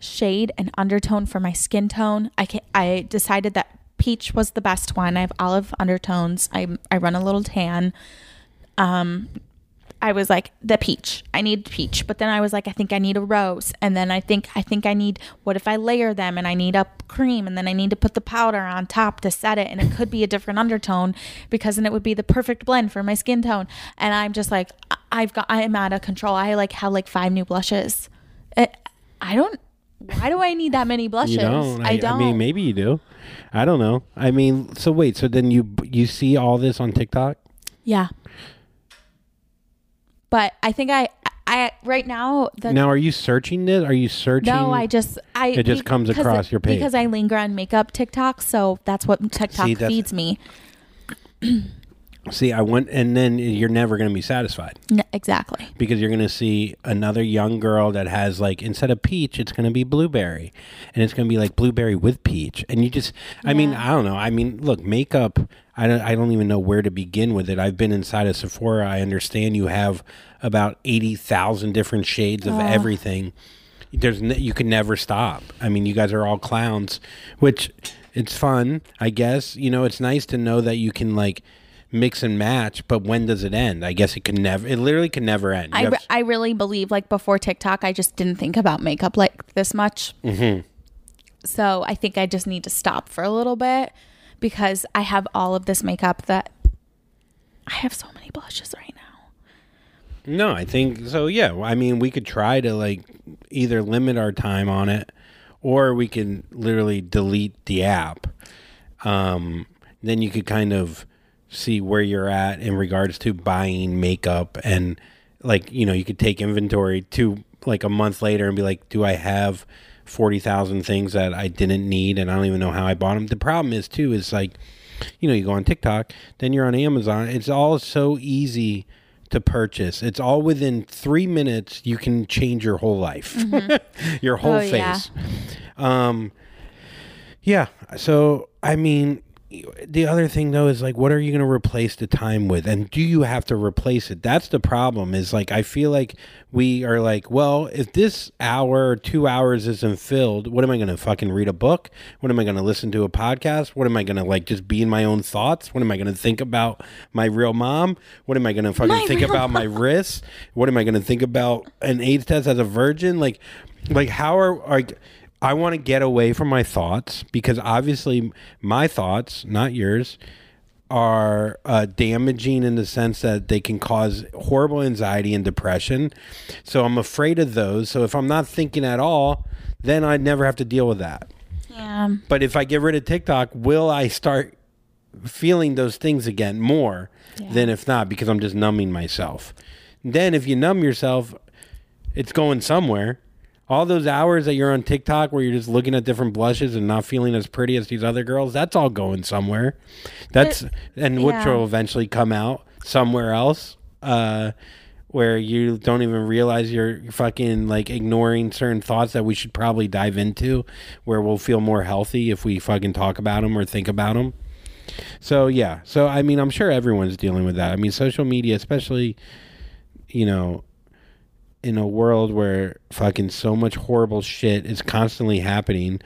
shade and undertone for my skin tone. I can I decided that peach was the best one. I have olive undertones. I I run a little tan. Um I was like the peach. I need peach, but then I was like I think I need a rose, and then I think I think I need what if I layer them and I need a cream, and then I need to put the powder on top to set it, and it could be a different undertone because then it would be the perfect blend for my skin tone. And I'm just like I- I've got I am out of control. I like have like five new blushes. It, I don't. Why do I need that many blushes? You don't. I, don't. mean, maybe you do. I don't know. I mean, so wait. So then you you see all this on TikTok? Yeah. But I think I I right now the now, are you searching this? Are you searching? No, I just I It just comes across your page. because I linger on makeup TikTok, so that's what TikTok See, that's- feeds me. see. I went, and then you're never going to be satisfied N- exactly. because you're going to see another young girl that has like instead of peach, it's going to be blueberry, and it's going to be like blueberry with peach, and you just. I mean, I don't know. I mean, look, makeup. I don't. I don't even know where to begin with it. I've been inside of Sephora. I understand you have about eighty thousand different shades of everything. there's you can never stop. I mean, you guys are all clowns, which it's fun, I guess. You know, it's nice to know that you can like mix and match, but when does it end? I guess it can never. It literally can never end. You I, re- I really believe like before TikTok, I just didn't think about makeup like this much. Mm-hmm. So I think I just need to stop for a little bit because I have all of this makeup that I have so many blushes right now. no, I think so. Yeah, I mean, we could try to like either limit our time on it, or we can literally delete the app. Um, then you could kind of see where you're at in regards to buying makeup and like you know you could take inventory to like a month later and be like do i have 40,000 things that i didn't need and i don't even know how i bought them the problem is too is like you know you go on tiktok then you're on amazon. It's all so easy to purchase. It's all within three minutes you can change your whole life. Your whole Oh, yeah. face. Um yeah. So, I mean, the other thing though is like, what are you going to replace the time with? And do you have to replace it? That's the problem is like, I feel like we are like, well, if this hour or two hours isn't filled, what am I going to fucking read a book? What am I going to listen to a podcast? What am I going to like just be in my own thoughts? What am I going to think about my real mom? What am I going to fucking My think about my wrists? What am I going to think about an AIDS test as a virgin? Like, like how are like I want to get away from my thoughts because obviously my thoughts, not yours, are uh, damaging in the sense that they can cause horrible anxiety and depression. So I'm afraid of those. So if I'm not thinking at all, then I'd never have to deal with that. Yeah. But if I get rid of TikTok, will I start feeling those things again more Yeah. than if not because I'm just numbing myself? Then if you numb yourself, it's going somewhere. All those hours that you're on TikTok where you're just looking at different blushes and not feeling as pretty as these other girls, that's all going somewhere. That's and which will eventually come out somewhere else. Uh where you don't even realize you're fucking like ignoring certain thoughts that we should probably dive into where we'll feel more healthy if we fucking talk about them or think about them. So yeah, so I mean, I'm sure everyone's dealing with that. I mean, social media, especially, you know, in a world where fucking so much horrible shit is constantly happening,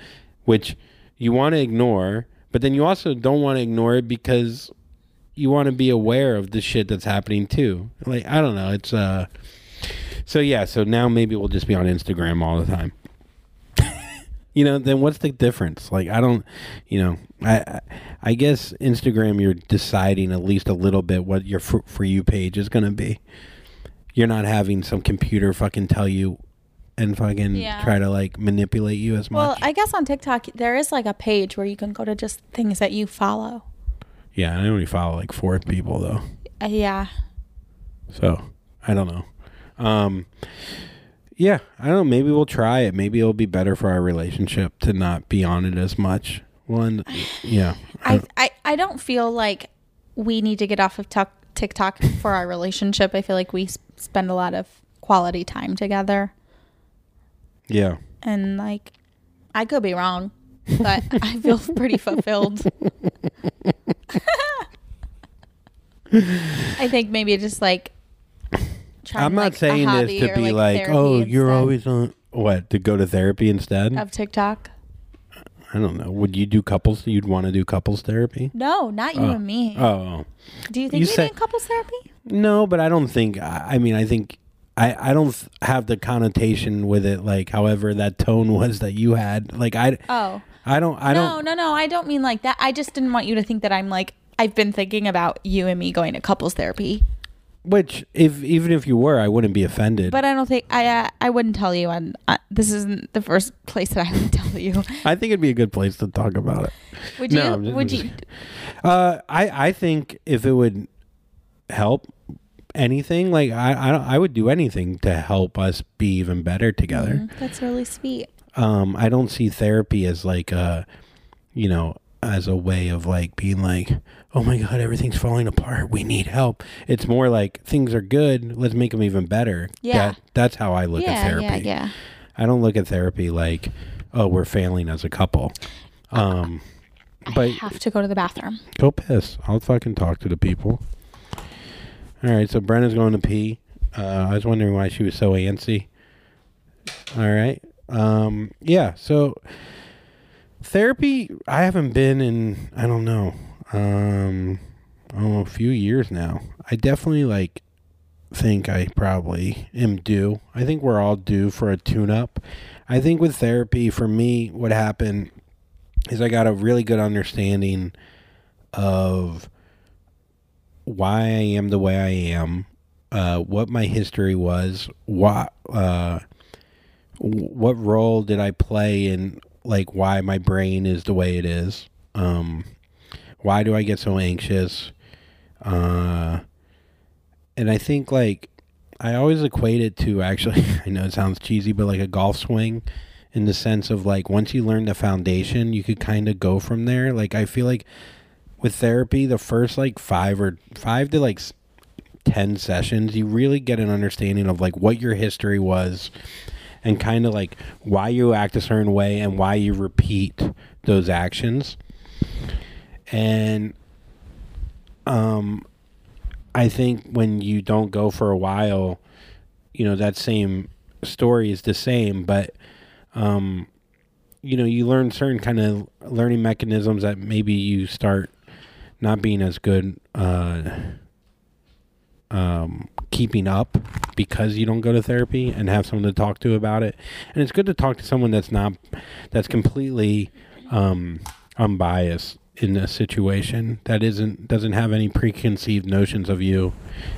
which you want to ignore, but then you also don't want to ignore it because you want to be aware of the shit that's happening too. Like I don't know, it's uh. So yeah, so now maybe we'll just be on Instagram all the time. you know, then what's the difference? Like I don't, you know, I I, guess Instagram you're deciding at least a little bit what your for, for you page is going to be. You're not having some computer fucking tell you and fucking Yeah. try to like manipulate you as Well, much. Well, I guess on TikTok there is like a page where you can go to just things that you follow. yeah, I only follow like four people though. Uh, yeah. So I don't know. Um, yeah, I don't know. Maybe we'll try it. Maybe it'll be better for our relationship to not be on it as much. One, yeah, I, I, I don't feel like we need to get off of tuck TikTok for our relationship. I feel like we spend a lot of quality time together. yeah. And like, I could be wrong, but I feel pretty fulfilled. I think maybe just like. trying, I'm not like, saying this to be like, oh, you're instead always on what to go to therapy instead. of TikTok. I don't know. Would you do couples? You'd want to do couples therapy? No, not you Oh. and me. Oh, Do you think you we say- couples therapy? No, but I don't think. I, I mean, I think I I don't have the connotation with it. Like, however, that tone was that you had. Like, I Oh. I don't I no, don't. No no, no. I don't mean like that. I just didn't want you to think that I'm like I've been thinking about you and me going to couples therapy. Which, if even if you were, I wouldn't be offended. But I don't think I uh, I wouldn't tell you. And uh, this isn't the first place that I would tell you. I think it'd be a good place to talk about it. Would No, you? I'm just- would I'm you? Uh, I I think if it would help anything, like I I, don't- I would do anything to help us be even better together. Mm, That's really sweet. um i don't see therapy as like a you know as a way of like being like oh my god everything's falling apart. We need help. It's more like things are good. Let's make them even better. Yeah. that, that's how i look yeah, at therapy. yeah, yeah. i don't look at therapy like oh we're failing as a couple. Um but I have to go to the bathroom. go piss. I'll fucking talk to the people. All right so brenna's going to pee. Uh, i was wondering why she was so antsy. All right. Um yeah so therapy i haven't been in i don't know um oh a few years now. I definitely like think i probably am due. I think we're all due for a tune up i think with therapy for me what happened is i got a really good understanding of why i am the way i am uh, what my history was what uh, what role did I play in like why my brain is the way it is? Um, why do I get so anxious? Uh, and I think like I always equate it to actually I know it sounds cheesy, but like a golf swing in the sense of like once you learn the foundation, you could kind of go from there. Like I feel like with therapy, the first like five or five to like 10 sessions, you really get an understanding of like what your history was and kind of like why you act a certain way and why you repeat those actions. And um I think when you don't go for a while, you know, that same story is the same, but um you know, you learn certain kind of learning mechanisms that maybe you start not being as good uh um, keeping up because you don't go to therapy and have someone to talk to about it. And it's good to talk to someone that's not that's completely um, unbiased in a situation that isn't doesn't have any preconceived notions of you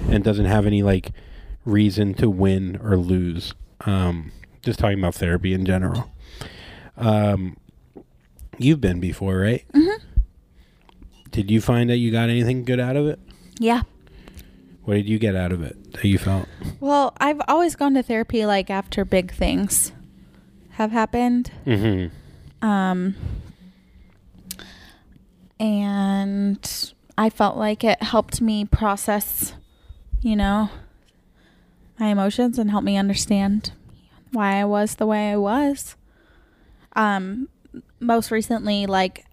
and doesn't have any like reason to win or lose. Um, just talking about therapy in general. Um, you've been before, right? mm-hmm. Did you find that you got anything good out of it? Yeah. What did you get out of it that you felt? Well, I've always gone to therapy like after big things have happened. Mm-hmm. Um, and I felt like it helped me process, you know, my emotions and help me understand why I was the way I was. Um, most recently, like,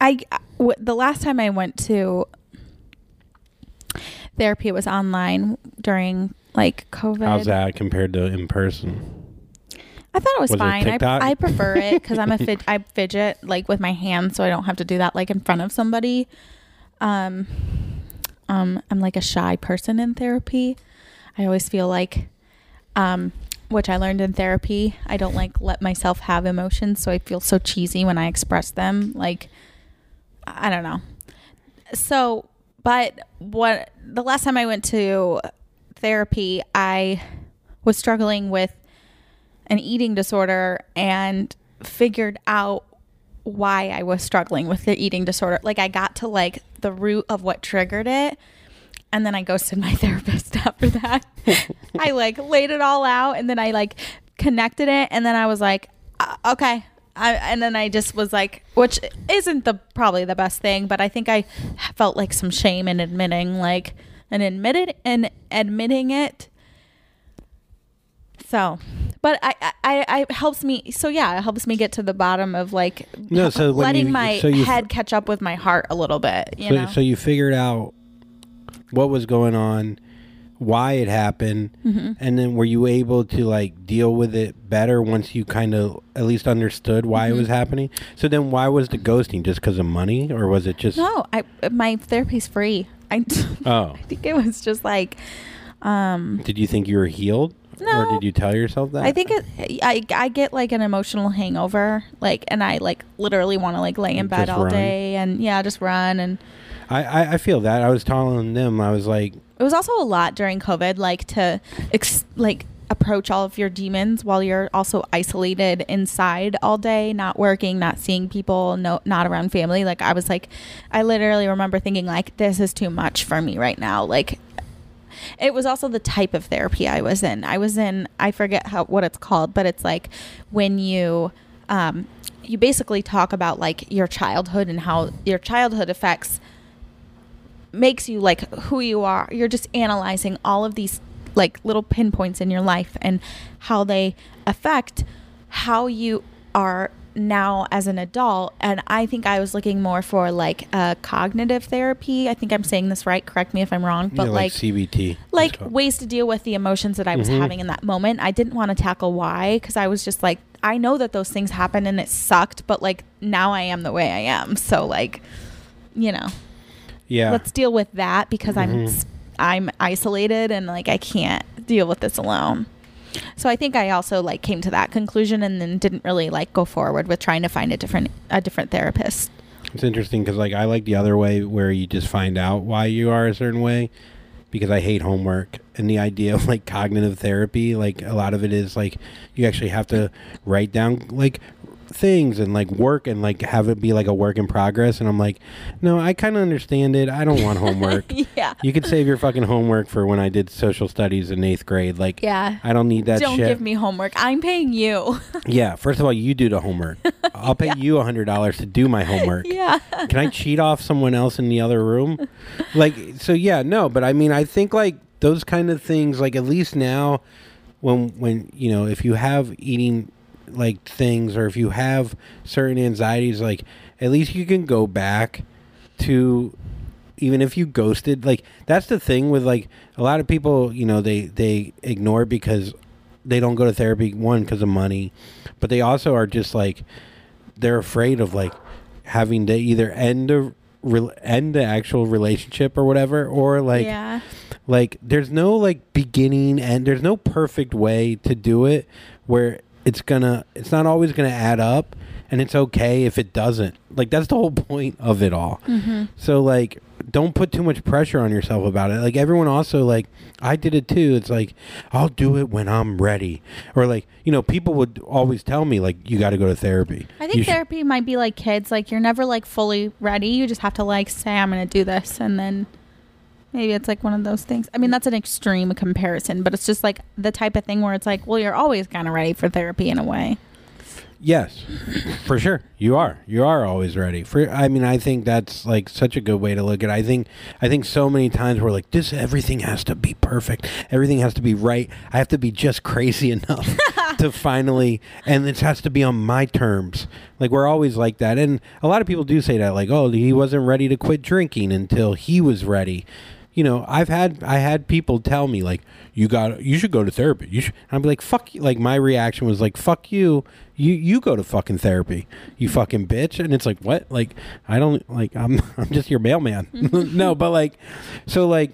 I w- the last time I went to therapy it was online during like COVID. How's that compared to in person? I thought it was, Was fine. TikTok? I, I prefer it because I'm a fid- I fidget like with my hands, so I don't have to do that like in front of somebody. Um, um, I'm like a shy person in therapy. I always feel like, um, which I learned in therapy, I don't like let myself have emotions, so I feel so cheesy when I express them. Like, I don't know. So, but what the last time I went to therapy, I was struggling with an eating disorder and figured out why I was struggling with the eating disorder. Like I got to like the root of what triggered it and then I ghosted my therapist after that. I like laid it all out and then I like connected it and then I was like uh, okay. I, and then I just was like, which isn't the probably the best thing, but I think I felt like some shame in admitting like and admitted and admitting it so, but I, I, I, it helps me. So yeah, it helps me get to the bottom of like No, so letting you- my so you- head catch up with my heart a little bit. You so, know, so you figured out what was going on, why it happened, Mm-hmm. and then were you able to like deal with it better once you kind of at least understood why Mm-hmm. it was happening? So then, why was the ghosting? Just because of money, or was it just? no, I my therapy's free. I, Oh, I think it was just like, um, did you think you were healed, or did you tell yourself that? I think it, I I get like an emotional hangover, like, and I like literally want to like lay in bed Just all run. day and yeah, just run and. I, I I feel that. I was telling them I was like, it was also a lot during COVID, like to ex- like approach all of your demons while you're also isolated inside all day, not working, not seeing people, no, not around family. Like I was like, I literally remember thinking like, this is too much for me right now. Like it was also the type of therapy I was in. I was in, I forget how what it's called, but it's like when you, um, you basically talk about like your childhood and how your childhood affects makes you like who you are. You're just analyzing all of these like little pinpoints in your life and how they affect how you are now as an adult and i think i was looking more for like uh, cognitive therapy i think i'm saying this right correct me if i'm wrong but yeah, like CBT, like So- ways to deal with the emotions that I was Mhm. having in that moment. I didn't want to tackle why because I was just like, I know that those things happened and it sucked, but like now I am the way I am. So like, you know, yeah. let's deal with that because I'm Mhm. s- I'm isolated and like I can't deal with this alone. So I think I also like came to that conclusion and then didn't really like go forward with trying to find a different a different therapist. It's interesting because like I like the other way where you just find out why you are a certain way because I hate homework and the idea of like cognitive therapy like a lot of it is like you actually have to write down like things and like work and like have it be like a work in progress and I'm like no I kind of understand it I don't want homework yeah. you could save your fucking homework for when I did social studies in 8th grade like Yeah. I don't need that Don't shit give me homework. I'm paying you. yeah first of all you do the homework I'll pay you a hundred dollars to do my homework yeah. can I cheat off someone else in the other room? Like, so yeah, no, but I mean, I think like those kind of things, like at least now, when when you know, if you have eating like things, or if you have certain anxieties, like at least you can go back to even if you ghosted like that's the thing with like a lot of people you know they they ignore because they don't go to therapy one because of money but they also are just like they're afraid of like having to either end a re- end the actual relationship or whatever or like yeah. like there's no like beginning and there's no perfect way to do it where it's gonna it's not always gonna add up and it's okay if it doesn't. Like that's the whole point of it all. Mm-hmm. So like don't put too much pressure on yourself about it. Like everyone also like I did it too. It's like I'll do it when I'm ready. Or like, you know, people would always tell me like you got to go to therapy. I You think sh- therapy might be like kids. Like you're never like fully ready. You just have to like say, "I'm going to do this," and then maybe it's like one of those things. I mean, that's an extreme comparison, but it's just like the type of thing where it's like, well, you're always kind of ready for therapy in a way. Yes, for sure. You are. You are always ready. For I mean, I think that's like such a good way to look at. it. I think I think so many times we're like, this everything has to be perfect. Everything has to be right. I have to be just crazy enough to finally, and this has to be on my terms. Like we're always like that, and a lot of people do say that, like, oh, he wasn't ready to quit drinking until he was ready. You know, I've had I had people tell me like, you got you should go to therapy. You should. I'd be like, fuck you. Like my reaction was like, fuck you. You you go to fucking therapy. You fucking bitch. And it's like, what? Like I don't like I'm I'm just your mailman. no, but like, so like.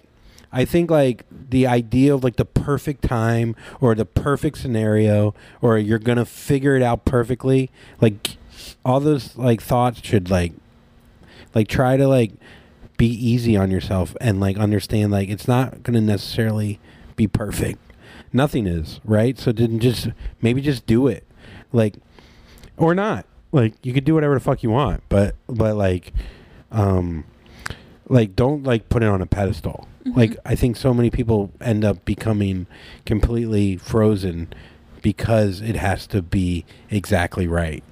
I think like the idea of like the perfect time or the perfect scenario or you're gonna figure it out perfectly, like all those like thoughts should like like try to like be easy on yourself and like understand like it's not going to necessarily be perfect. Nothing is right? So then just maybe just do it. Like or not. Like you could do whatever the fuck you want but but like um like don't like put it on a pedestal. Like i think so many people end up becoming completely frozen because it has to be exactly right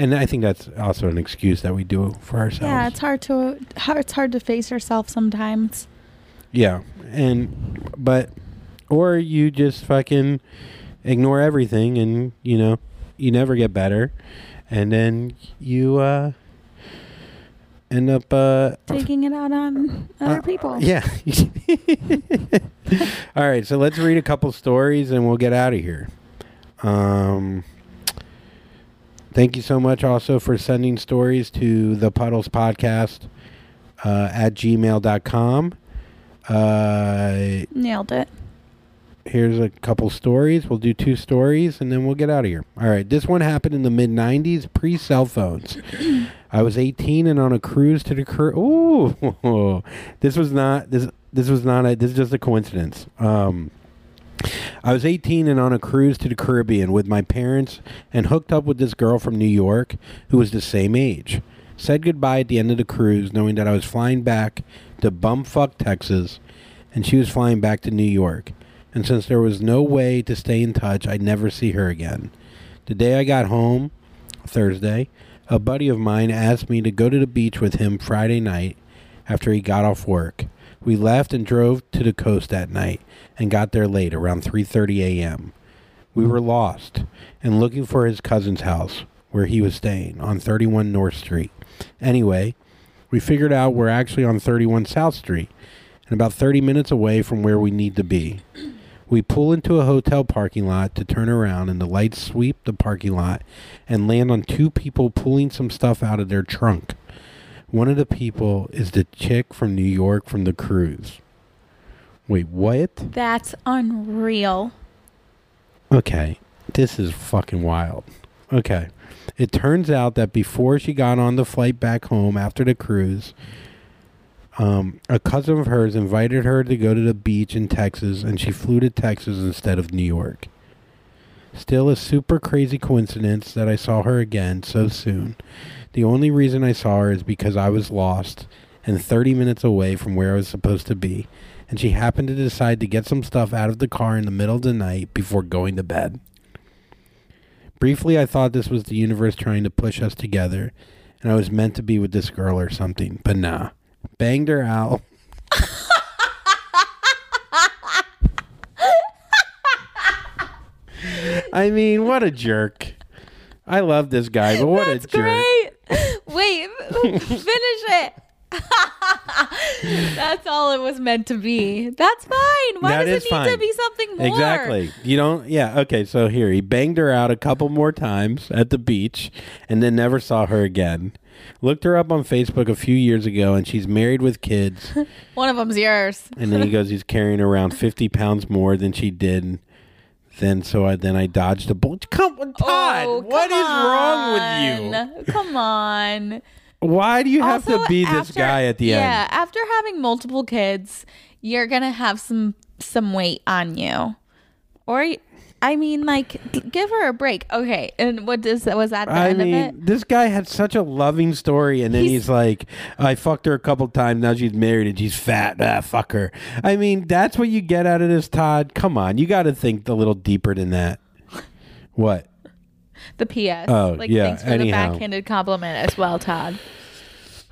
and i think that's also an excuse that we do for ourselves Yeah, it's hard to it's hard to face yourself sometimes. Yeah, and but or you just fucking ignore everything, and you know you never get better, and then you uh end up uh Taking it out on other uh, people. Yeah. All right, so let's read a couple stories and we'll get out of here. Um Thank you so much also for sending stories to the Puddles Podcast uh, at gmail.com. Uh, Nailed it. here's a couple stories. We'll do two stories and then we'll get out of here. All right. This one happened in the mid 90s, pre cell phones. I was 18 and on a cruise to the Car- Ooh. This was not this this was not a this is just a coincidence. Um I was 18 and on a cruise to the Caribbean with my parents and hooked up with this girl from New York who was the same age. Said goodbye at the end of the cruise knowing that I was flying back to bumfuck Texas and she was flying back to New York. And since there was no way to stay in touch, I'd never see her again. The day I got home, Thursday, a buddy of mine asked me to go to the beach with him Friday night after he got off work. We left and drove to the coast that night and got there late around 3:30 a.m. We were lost and looking for his cousin's house where he was staying on 31 North Street. Anyway, we figured out we're actually on 31 South Street and about 30 minutes away from where we need to be. We pull into a hotel parking lot to turn around, and the lights sweep the parking lot and land on two people pulling some stuff out of their trunk. One of the people is the chick from New York from the cruise. Wait, what? That's unreal. Okay, this is fucking wild. Okay. It turns out that before she got on the flight back home after the cruise, um, a cousin of hers invited her to go to the beach in Texas, and she flew to Texas instead of New York. Still a super crazy coincidence that I saw her again so soon. The only reason I saw her is because I was lost and 30 minutes away from where I was supposed to be, and she happened to decide to get some stuff out of the car in the middle of the night before going to bed. Briefly, I thought this was the universe trying to push us together, and I was meant to be with this girl or something, but nah. Banged her out. I mean, what a jerk. I love this guy, but what That's a jerk. great. Finish it. That's all it was meant to be. That's fine. Why That does it need to be something more? Exactly. You don't. Yeah. Okay. So here he banged her out a couple more times at the beach, and then never saw her again. Looked her up on Facebook a few years ago, and she's married with kids. One of them's yours. and then he goes, he's carrying around fifty pounds more than she did then so I then I dodged a bullet. Come on, Todd. Oh, what is come wrong with you? Come on. Why do you have Also, to be this after- guy at the yeah, end? Yeah, after having multiple kids, you're gonna have some some weight on you, or I mean, like, give her a break. Okay, and what does was that the I end of mean, it? this guy had such a loving story, and then he's, He's- like, "I fucked her a couple times. Now she's married and she's fat. Ah, fuck her." I mean, that's what you get out of this, Todd. Come on, you got to think a little deeper than that. What? The PS. Oh, like, yeah, Thanks for anyhow. the backhanded compliment as well, Todd.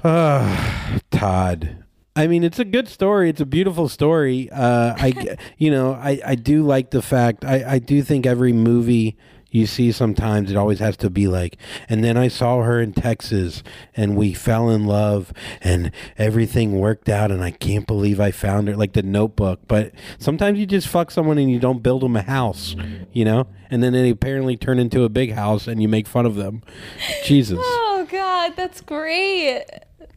Ah, Todd. I mean, it's a good story. It's a beautiful story. Uh, I, you know, I, I do like the fact. I, I do think every movie you see sometimes it always has to be like, and then I saw her in Texas, and we fell in love, and everything worked out, and I can't believe I found her, like the Notebook. But sometimes you just fuck someone and you don't build them a house, you know, and then they apparently turn into a big house, and you make fun of them. Jesus. Oh God, that's great.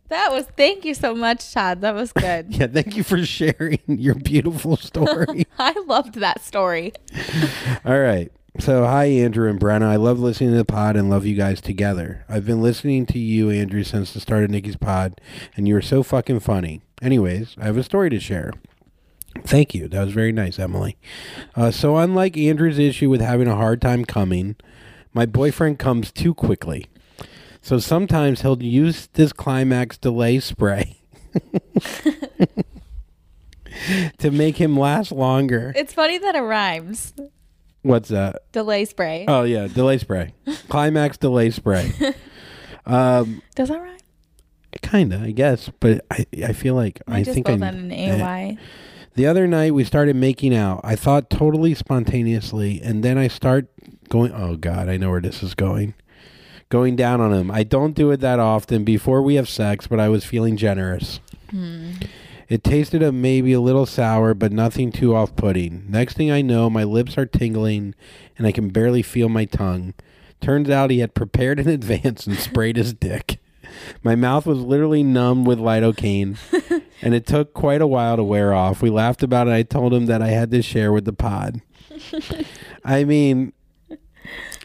That was. Thank you so much, Todd. That was good. Yeah, thank you for sharing your beautiful story. I loved that story. All right. So, hi, Andrew and Brenna. I love listening to the pod and love you guys together. I've been listening to you, Andrew, since the start of Nikki's pod, and you are so fucking funny. Anyways, I have a story to share. Thank you. That was very nice, Emily. Uh, so, unlike Andrew's issue with having a hard time coming, my boyfriend comes too quickly. So sometimes he'll use this climax delay spray to make him last longer. It's funny that it rhymes. What's that? Delay spray. Oh yeah, delay spray. Climax delay spray. Um, Does that rhyme? kinda, I guess, but I I feel like I, I just think spelled I that in eh. AY. The other night we started making out. I thought totally spontaneously, and then I start going. Oh God, I know where this is going. Going down on him. I don't do it that often before we have sex, but I was feeling generous. It tasted a maybe a little sour, but nothing too off-putting. Next thing I know, my lips are tingling, and I can barely feel my tongue. Turns out he had prepared in advance and sprayed his dick. My mouth was literally numb with lidocaine, and it took quite a while to wear off. We laughed about it. I told him that I had to share with the pod. I mean,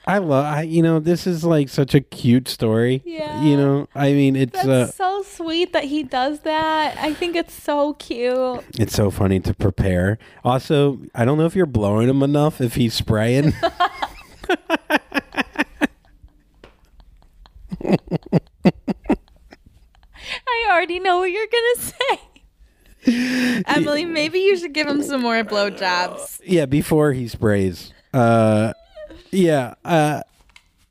I love. I you know this is like such a cute story. Yeah. You know, I mean it's That's uh, so sweet that he does that. I think it's so cute. it's so funny to prepare. Also, I don't know if you're blowing him enough if he's spraying. I already know what you're gonna say. Emily, maybe you should give him some more blowjobs. yeah, before he sprays. Uh, yeah. Uh,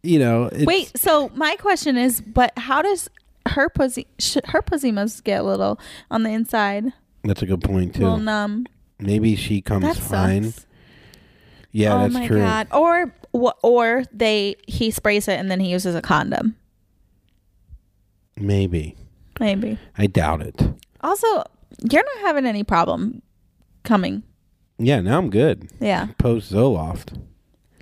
you know. Wait, so my question is, but how does her pussy? Sh- her pussy must get a little on the inside, that's a good point a little too. numb. Maybe she comes That fine. sucks. Yeah, oh that's my true. god! Or or they he sprays it and then he uses a condom. Maybe. Maybe. I doubt it. Also, you're not having any problem coming. Yeah, now I'm good. Yeah, Post Zoloft.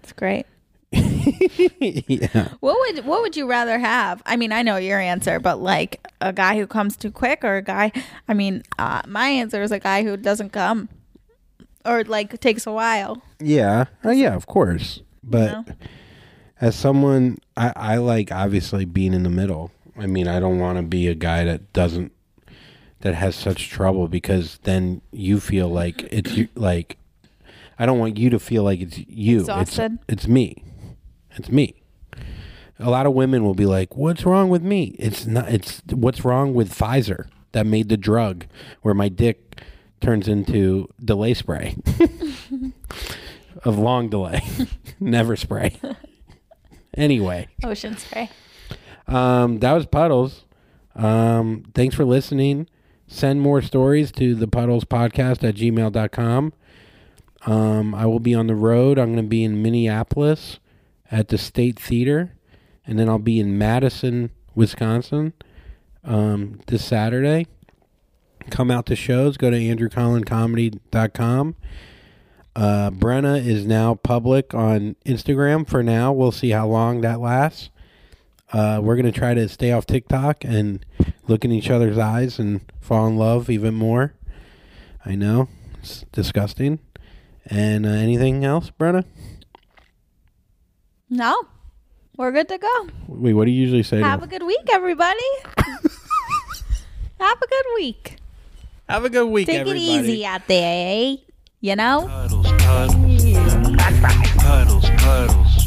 It's great. yeah. What would what would you rather have? I mean, I know your answer, but like a guy who comes too quick or a guy I mean, uh, my answer is a guy who doesn't come or like takes a while. Yeah. Oh, yeah, of course. But know? as someone, I, I like obviously being in the middle. I mean, I don't want to be a guy that doesn't, that has such trouble because then you feel like it's like, I don't want you to feel like it's you. Exhausted? It's, it's me. It's me. A lot of women will be like, "What's wrong with me?" It's not. It's what's wrong with Pfizer that made the drug where my dick turns into delay spray of long delay, never spray. anyway, Ocean spray. um, that was puddles. Um, thanks for listening. Send more stories to the puddles podcast at gmail.com. Um, I will be on the road. I'm going to be in Minneapolis at the State Theater, and then I'll be in Madison, Wisconsin um, this Saturday. Come out to shows. Go to andrewcollincomedy.com. Uh, Brenna is now public on Instagram for now. We'll see how long that lasts. Uh, we're going to try to stay off TikTok and look in each other's eyes and fall in love even more. I know. It's disgusting. And uh, anything else, Brenna? No, we're good to go. Wait, what do you usually say? to- Have a good week, everybody. Have a good week. Have a good week, Take everybody. it easy out there, eh? You know? Puddles, puddles, puddles, puddles,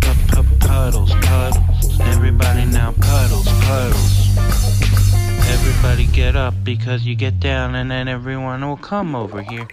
Pu- pu- puddles, puddles. Everybody now puddles, puddles. Everybody get up because you get down and then everyone will come over here.